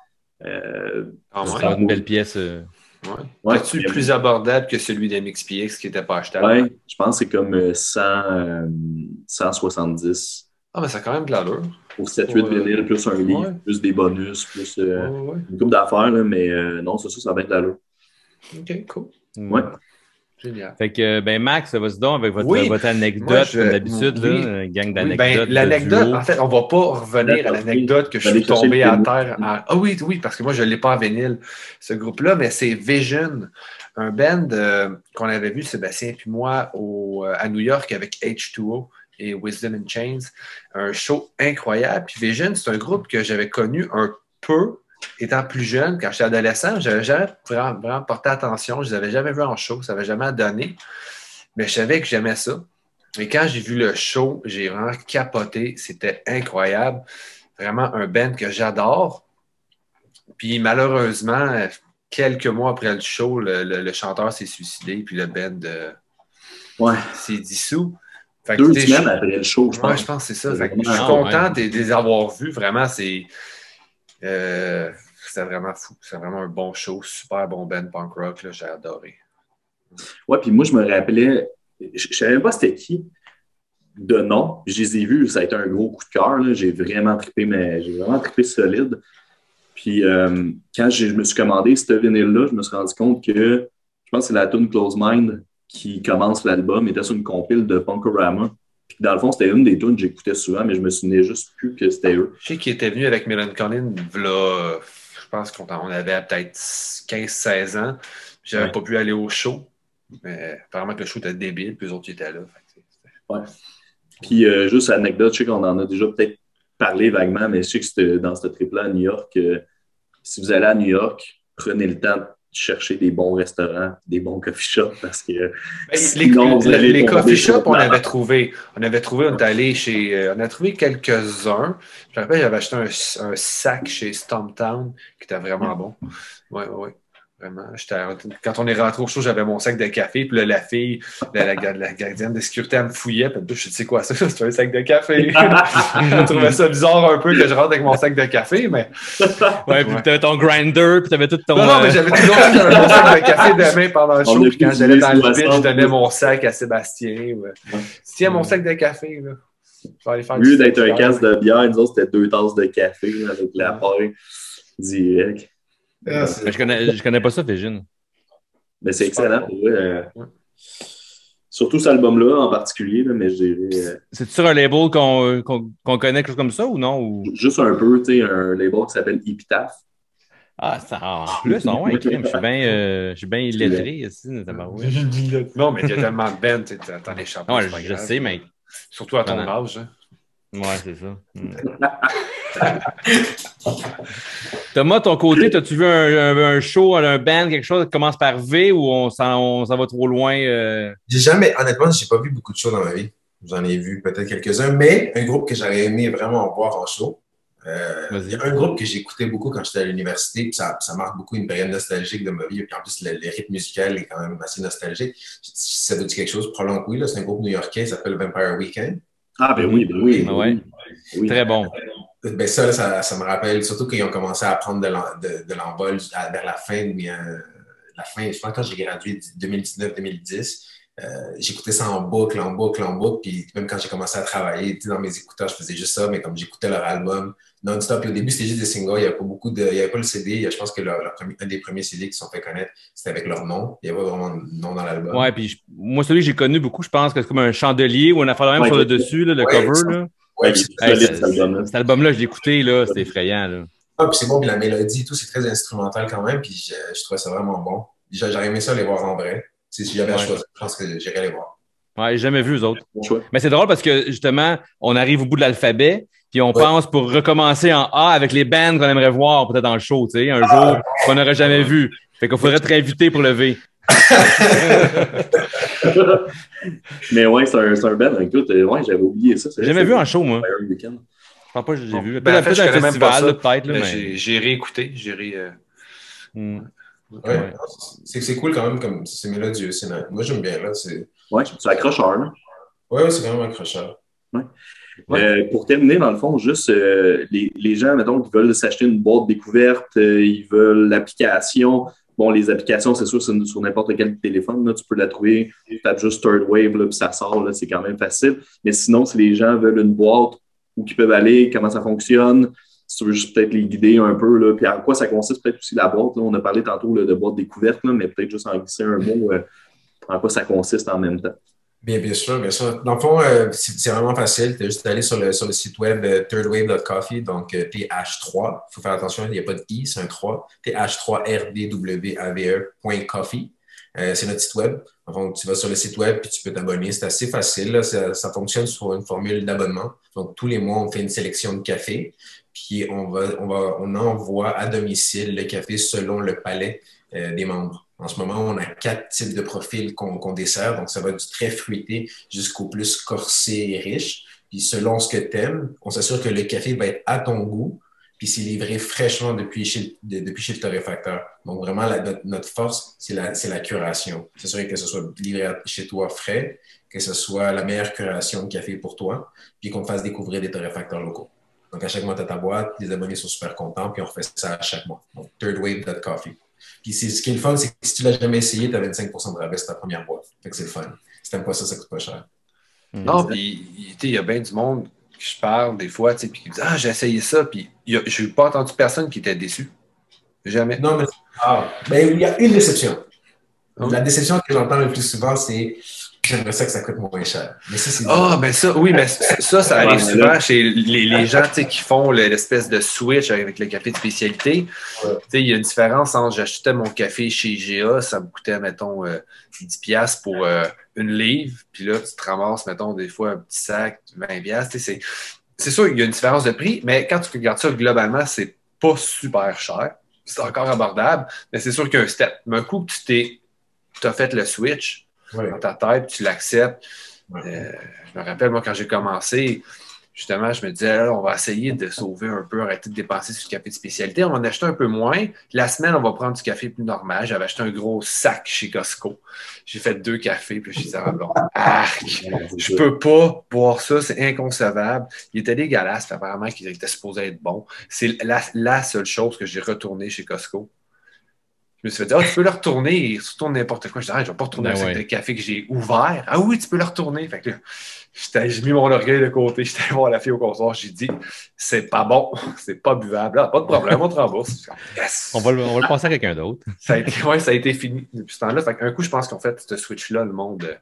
Euh,
Ah
C'est une belle pièce. euh.
Ouais.
ouais, a-
plus abordable que celui d'MXPX qui n'était pas achetable?
ouais, je pense que c'est comme euh, 100, euh, 170
Ah, mais ça a quand même de l'allure.
pour 7-8
Ouais.
vinyles, plus un livre,
Ouais.
plus des bonus, plus euh,
Ouais, ouais,
une coupe d'affaires, là, mais euh, non, c'est ça, ça va être l'allure.
ouais. OK, cool.
Ouais.
Génial.
Fait que, ben, Max, vas-y donc avec votre,
Oui.
votre anecdote,
Moi, je-
comme d'habitude,
oui.
gang
Oui,
d'anecdotes.
ben,
de
l'anecdote, en fait, on va pas revenir à l'anecdote que je suis tombé à terre. en- Ah oui, oui, parce que moi, je ne l'ai pas en vinyle, ce groupe-là, mais c'est Vision, un band euh, qu'on avait vu, Sébastien puis moi, au, euh, à New York avec H2O et Wisdom and Chains. Un show incroyable. Puis Vision, c'est un groupe que j'avais connu un peu étant plus jeune, quand j'étais adolescent. Je n'avais jamais vraiment, vraiment porté attention. Je ne les avais jamais vus en show. Ça n'avait jamais donné. Mais je savais que j'aimais ça. Et quand j'ai vu le show, j'ai vraiment capoté. C'était incroyable. Vraiment un band que j'adore. Puis malheureusement, quelques mois après le show, le, le- le chanteur s'est suicidé, puis le band euh,
Ouais.
s'est dissous. Fait
Deux semaines
je-
après le show, je
Ouais,
pense.
je pense que c'est ça.
C'est
Fait que je suis
vraiment-
content
Ah,
de, de les avoir vus. Vraiment, c'est. euh, c'était vraiment fou. C'est vraiment un bon show. Super bon band punk rock. là, J'ai adoré.
Ouais, puis moi, je me rappelais, je, je savais même pas c'était qui de nom. Je les ai vus, ça a été un gros coup de cœur. là. J'ai vraiment trippé, mais j'ai vraiment trippé solide. Puis euh, quand je me suis commandé ce vinyle-là, je me suis rendu compte que je pense que c'est la tune Close Mind qui commence l'album, était sur une compile de Punkorama. Puis dans le fond, c'était une des tunes que j'écoutais souvent, mais je me souvenais juste plus que c'était eux.
Je sais qu'il était venu avec Melon Collin, là, je pense qu'on on avait peut-être 15-16 ans. J'avais
Ouais.
pas pu aller au show. Mais apparemment que le show était débile, puis les autres étaient là. C'était-
Puis euh, juste anecdote, je sais qu'on en a déjà peut-être parlé vaguement, mais je sais que c'était dans ce trip-là à New York, euh, si vous allez à New York, prenez le temps de chercher des bons restaurants, des bons coffee shops, parce que
Ben, les,
Sinon,
coffee shops, on avait trouvé. On avait trouvé, on est allé chez. euh, on a trouvé quelques-uns. Je me rappelle, j'avais acheté un, un sac chez Stumptown qui était vraiment bon. Oui, oui, oui. Vraiment. Quand on est rentré au show, j'avais mon sac de café. Puis là, la fille, la, la, la- la gardienne de sécurité, elle me fouillait. Puis je c'est quoi ça? C'est un sac de café. je trouvais ça bizarre un peu que je rentre avec mon sac de café, mais.
Ouais, puis t'avais ton grinder, puis t'avais tout ton.
Non, non, mais
euh,
j'avais toujours mon sac de café de main pendant le show. Puis quand j'allais dans le vide, je
60.
donnais mon sac à Sébastien. ouais.
Ouais.
Tiens, mon sac de café, là. Je vais aller faire
au lieu
du
d'être un casse de bière, nous autres, c'était deux tasses de café là, avec la paille direct.
Ah,
je, connais, je connais pas ça, Végine.
Mais c'est excellent pour vrai. euh,
Ouais.
Surtout cet album-là en particulier, là, mais je dirais euh,
C'est sur un label qu'on qu'on- qu'on connaît, quelque chose comme ça ou non? Ou...
juste un peu, tu sais, un label qui s'appelle Epitaph.
Ah, ça, en plus, non, ouais, crime, je suis bien euh, je suis bien illettré ici, tabarouette.
Non, mais il y a tellement de bands, t'en échappes. Pas
je
grave.
sais, mais.
Surtout à ton
Non,
âge. hein.
Ouais, c'est ça. Hmm. Thomas, ton côté, as-tu vu un, un- un show, un band, quelque chose qui commence par V ou on s'en va trop loin? euh?
J'ai jamais, honnêtement, j'ai pas vu beaucoup de shows dans ma vie. J'en ai vu peut-être quelques-uns, mais un groupe que j'aurais aimé vraiment voir en show. Euh,
Vas-y.
il y a un groupe que j'écoutais beaucoup quand j'étais à l'université, puis ça, ça marque beaucoup une période nostalgique de ma vie. Puis en plus, le, le rythme musical est quand même assez nostalgique. Ça veut dire quelque chose? Probablement que oui. là. C'est un groupe new-yorkais, ça s'appelle Vampire Weekend.
Ah, ben oui, ben oui.
Ouais.
Oui.
Très bon.
Ben ça, ça, ça me rappelle, surtout qu'ils ont commencé à prendre de l'en- de, de l'envol vers la fin, mais, euh, la fin, je pense quand j'ai gradué 2019-2010, euh, j'écoutais ça en boucle, en boucle, en boucle, puis même quand j'ai commencé à travailler, dans mes écouteurs, je faisais juste ça, mais comme j'écoutais leur album non-stop, puis au début, c'était juste des singles, il n'y avait pas beaucoup de, il y avait pas le CD, Il y a- je pense que leur, leur premier- un des premiers CD qui se sont fait connaître, c'était avec leur nom, il n'y avait pas vraiment de nom dans l'album.
Ouais, puis je- moi, celui que j'ai connu beaucoup, je pense que c'est comme un chandelier ou une affaire de même
Ouais,
sur le dessus, là, le
Ouais,
cover.
ça.
Là.
Ouais, puis
Hey,
solide, cet album-là.
Cet album-là, je l'ai écouté, là, c'était effrayant. Là.
ah, puis c'est bon, puis la mélodie et tout, c'est très instrumental quand même, puis je, je trouvais ça vraiment bon. J'a- J'aurais aimé ça les voir en vrai. Si j'avais à
Ouais.
choisir, je pense que j'irais les voir.
Ouais, j'ai jamais vu eux autres. Mais c'est drôle parce que justement, on arrive au bout de l'alphabet, puis on
Ouais.
pense pour recommencer en A avec les bands qu'on aimerait voir peut-être dans le show, tu sais, un jour qu'on n'aurait jamais vu. Fait qu'il faudrait te réinviter pour le V.
Mais ouais, c'est un, c'est un band. Écoute, euh, ouais, j'avais oublié ça.
J'ai jamais vu en show, moi. Je pense pas que j'ai vu.
Ben, en fait,
un festival, peut-être,
Mais j'ai- réécouté. J'ai ré, euh,
Hmm.
Ouais,
Ouais.
c'est c'est cool quand même, comme c'est mélodieux. Moi, j'aime bien. là. C'est
Ouais, c'est accrocheur. là.
ouais, ouais, c'est vraiment accrocheur.
Ouais.
Euh, pour terminer, dans le fond, juste euh, les, les gens, mettons, qui veulent s'acheter une boîte découverte, euh, ils veulent l'application. Bon, les applications, c'est sûr, c'est sur n'importe quel téléphone, là, tu peux la trouver. Tu tapes juste Third Wave, là, puis ça sort, là, c'est quand même facile. Mais sinon, si les gens veulent une boîte, où ils peuvent aller, comment ça fonctionne, si tu veux juste peut-être les guider un peu, là, puis en quoi ça consiste peut-être aussi la boîte. là. On a parlé tantôt là, de boîte découverte, là, mais peut-être juste en glisser un mot euh, en quoi ça consiste en même temps.
Bien, sûr, bien sûr. Dans le fond, euh, c'est vraiment facile. Tu as juste à aller sur le, sur le site web euh, thirdwave.coffee, donc euh, TH3. Il faut faire attention, il n'y a pas de I, c'est un 3. TH3RDWAVE.coffee. Euh, c'est notre site web. Donc, tu vas sur le site web puis tu peux t'abonner. C'est assez facile. Ça, ça fonctionne sur une formule d'abonnement. Donc, tous les mois, on fait une sélection de café. Puis, on, va, on, va, on envoie à domicile le café selon le palais des membres. En ce moment, on a quatre types de profils qu'on dessert. Donc, ça va du très fruité jusqu'au plus corsé et riche. Puis, selon ce que tu aimes, on s'assure que le café va être à ton goût. Puis, c'est livré fraîchement depuis chez, le torréfacteur. Donc, vraiment, notre, force, c'est la, curation. S'assurer que ce soit livré chez toi frais, que ce soit la meilleure curation de café pour toi, puis qu'on te fasse découvrir des torréfacteurs locaux. Donc, à chaque mois, tu ta boîte, les abonnés sont super contents, puis on refait ça à chaque mois. Donc, thirdwave.coffee. Puis c'est- ce qui est le fun, c'est que si tu l'as jamais essayé, tu as 25 de rabais sur ta première boîte. Fait que c'est le fun. Si t'aimes pas ça, ça coûte pas cher.
Non, puis il tu sais, il y a bien du monde que je parle des fois, tu sais, puis qui me dit Ah, j'ai essayé ça, puis a- j'ai pas entendu personne qui était déçu. Jamais.
Non, mais ah, ben, il y a une déception.
Oh.
La déception que j'entends le plus souvent, c'est j'aimerais ça que ça coûte moins cher. Mais ça, c'est
Ah, ben ça, oui, mais ça, ça arrive
Ouais,
souvent
là-
chez les, les gens tu sais, qui font le- l'espèce de switch avec le café de spécialité.
Ouais.
Tu sais, Il y a une différence entre j'achetais mon café chez GA, ça me coûtait, mettons, euh, 10$ piastres pour euh, une livre, puis là, tu te ramasses, mettons, des fois un petit sac, 20$. piastres. Tu sais, C'est c'est sûr qu'il y a une différence de prix, mais quand tu regardes ça globalement, c'est pas super cher. C'est encore abordable, mais c'est sûr qu'il y a un step. Mais un coup que tu t'es as fait le switch,
Ouais.
dans ta tête, tu l'acceptes.
Ouais.
Euh, je me rappelle, moi, quand j'ai commencé, justement, je me disais, là, on va essayer de sauver un peu, arrêter de dépenser sur le café de spécialité. On en acheter un peu moins. La semaine, on va prendre du café plus normal. J'avais acheté un gros sac chez Costco. J'ai fait deux cafés, puis je disais, ah, bon, arc, je peux pas boire ça, c'est inconcevable. Il était dégueulasse, apparemment qu'il était supposé être bon. C'est la, la seule chose que j'ai retourné chez Costco. Me suis fait dire, ah, tu peux le retourner, il retourne n'importe quoi. Je dis, ah, je vais pas retourner
Ben
un sac
ouais.
de café que j'ai ouvert. Ah oui, tu peux le retourner. Fait que j'ai mis mon orgueil de côté, j'étais allé voir la fille au comptoir, j'ai dit, c'est pas bon, c'est pas buvable. Ah, pas de problème, on te rembourse. Yes!
On va, le, on va le passer à quelqu'un d'autre.
Ça a été, ouais, ça a été fini depuis ce temps-là. Fait qu'un coup, je pense qu'en fait, ce switch-là, le monde, euh,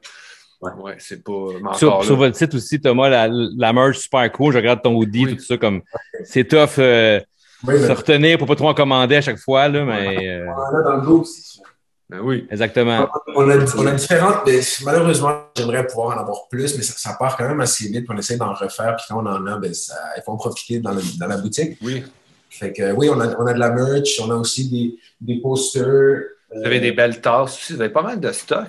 Ouais.
ouais, c'est pas.
Sur, sur votre site aussi, Thomas, la, la merch super cool. Je regarde ton hoodie,
Oui.
tout ça comme. C'est tough euh,
Oui,
se
mais
retenir pour pas trop en commander à chaque fois, là, mais euh,
on en a dans le dos aussi.
Ben oui.
exactement.
On a, on a différentes, mais malheureusement, j'aimerais pouvoir en avoir plus, mais ça, ça part quand même assez vite. On essaie d'en refaire, puis quand on en a, ben, ça, il faut en profiter dans, le- dans la boutique.
Oui.
Fait que oui, on a, on a de la merch, on a aussi des, des posters.
Vous avez des belles tasses aussi. Vous avez pas mal de stock.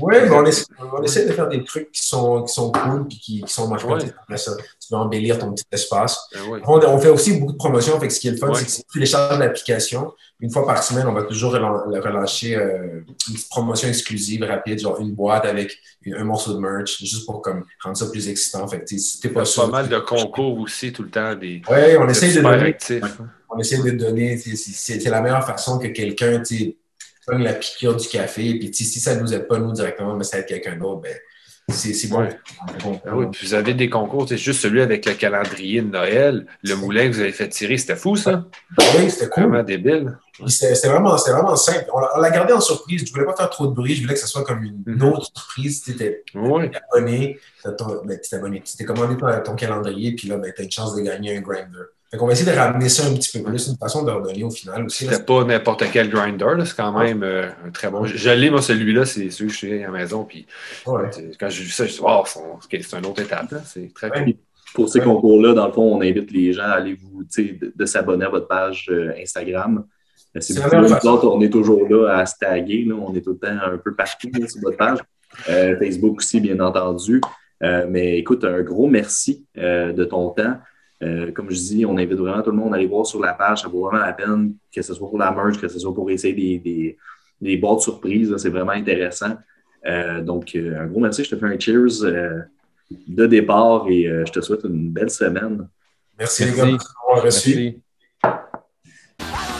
Oui, mais on essaie, on essaie de faire des trucs qui sont, qui sont cool puis qui, qui sont marquants.
Ouais.
Après ça, tu veux embellir ton petit espace.
Ben oui.
On, on fait aussi beaucoup de promotions. Fait que ce qui est le fun,
Ouais.
c'est que si tu télécharges l'application, une fois par semaine, on va toujours relâcher euh, une petite promotion exclusive, rapide, genre une boîte avec une- un morceau de merch, juste pour comme, rendre ça plus excitant. Fait que si t'es pas
a
sûr.
pas mal de concours aussi tout le temps. Des,
Ouais, on
des
essaie de donner
actifs.
on essaie de donner, c'est la meilleure façon que quelqu'un, tu pogne la piqûre du café, puis si ça ne nous aide pas nous directement, mais ça aide quelqu'un d'autre, ben, c'est bon.
Ouais. Ben oui, puis vous avez des concours, c'est juste celui avec le calendrier de Noël, le moulin que vous avez fait tirer, c'était fou ça,
Oui, c'était cool.
vraiment débile.
C'était vraiment, vraiment simple. On l'a gardé en surprise. Je voulais pas faire trop de bruit. Je voulais que ça soit comme une
Mhm.
autre surprise. Tu étais
Oui,
ben, abonné. Tu t'es commandé ton, ton calendrier, puis là, ben, tu as une chance de gagner un grinder. Fait qu'on va essayer de ramener ça un petit peu plus, une façon de redonner au final aussi.
C'était pas n'importe quel grinder, là, c'est quand même euh, un très bon. Je, je l'ai, moi, celui-là, c'est celui que je suis à la maison. Puis,
Ouais.
c'est- quand j'ai vu ça, je me suis dit, c'est c'est une autre étape. là. C'est très
Ouais.
cool.
Pour ces concours-là, dans le fond, on invite les gens à aller vous, tu sais, de, de s'abonner à votre page euh, Instagram. Euh, Si
C'est
autres, on est toujours là à se taguer. là. On est tout le temps un peu partout là, sur votre page. Euh, Facebook aussi, bien entendu. Euh, mais écoute, un gros merci euh, de ton temps. Euh, comme je dis, on invite vraiment tout le monde à aller voir sur la page. Ça vaut vraiment la peine, que ce soit pour la merge, que ce soit pour essayer des, des, des boîtes surprises. C'est vraiment intéressant. Euh, donc, euh, un gros merci. Je te fais un cheers euh, de départ et euh, je te souhaite une belle semaine.
Merci, les
Merci.
gars, m'avoir reçu.
Merci.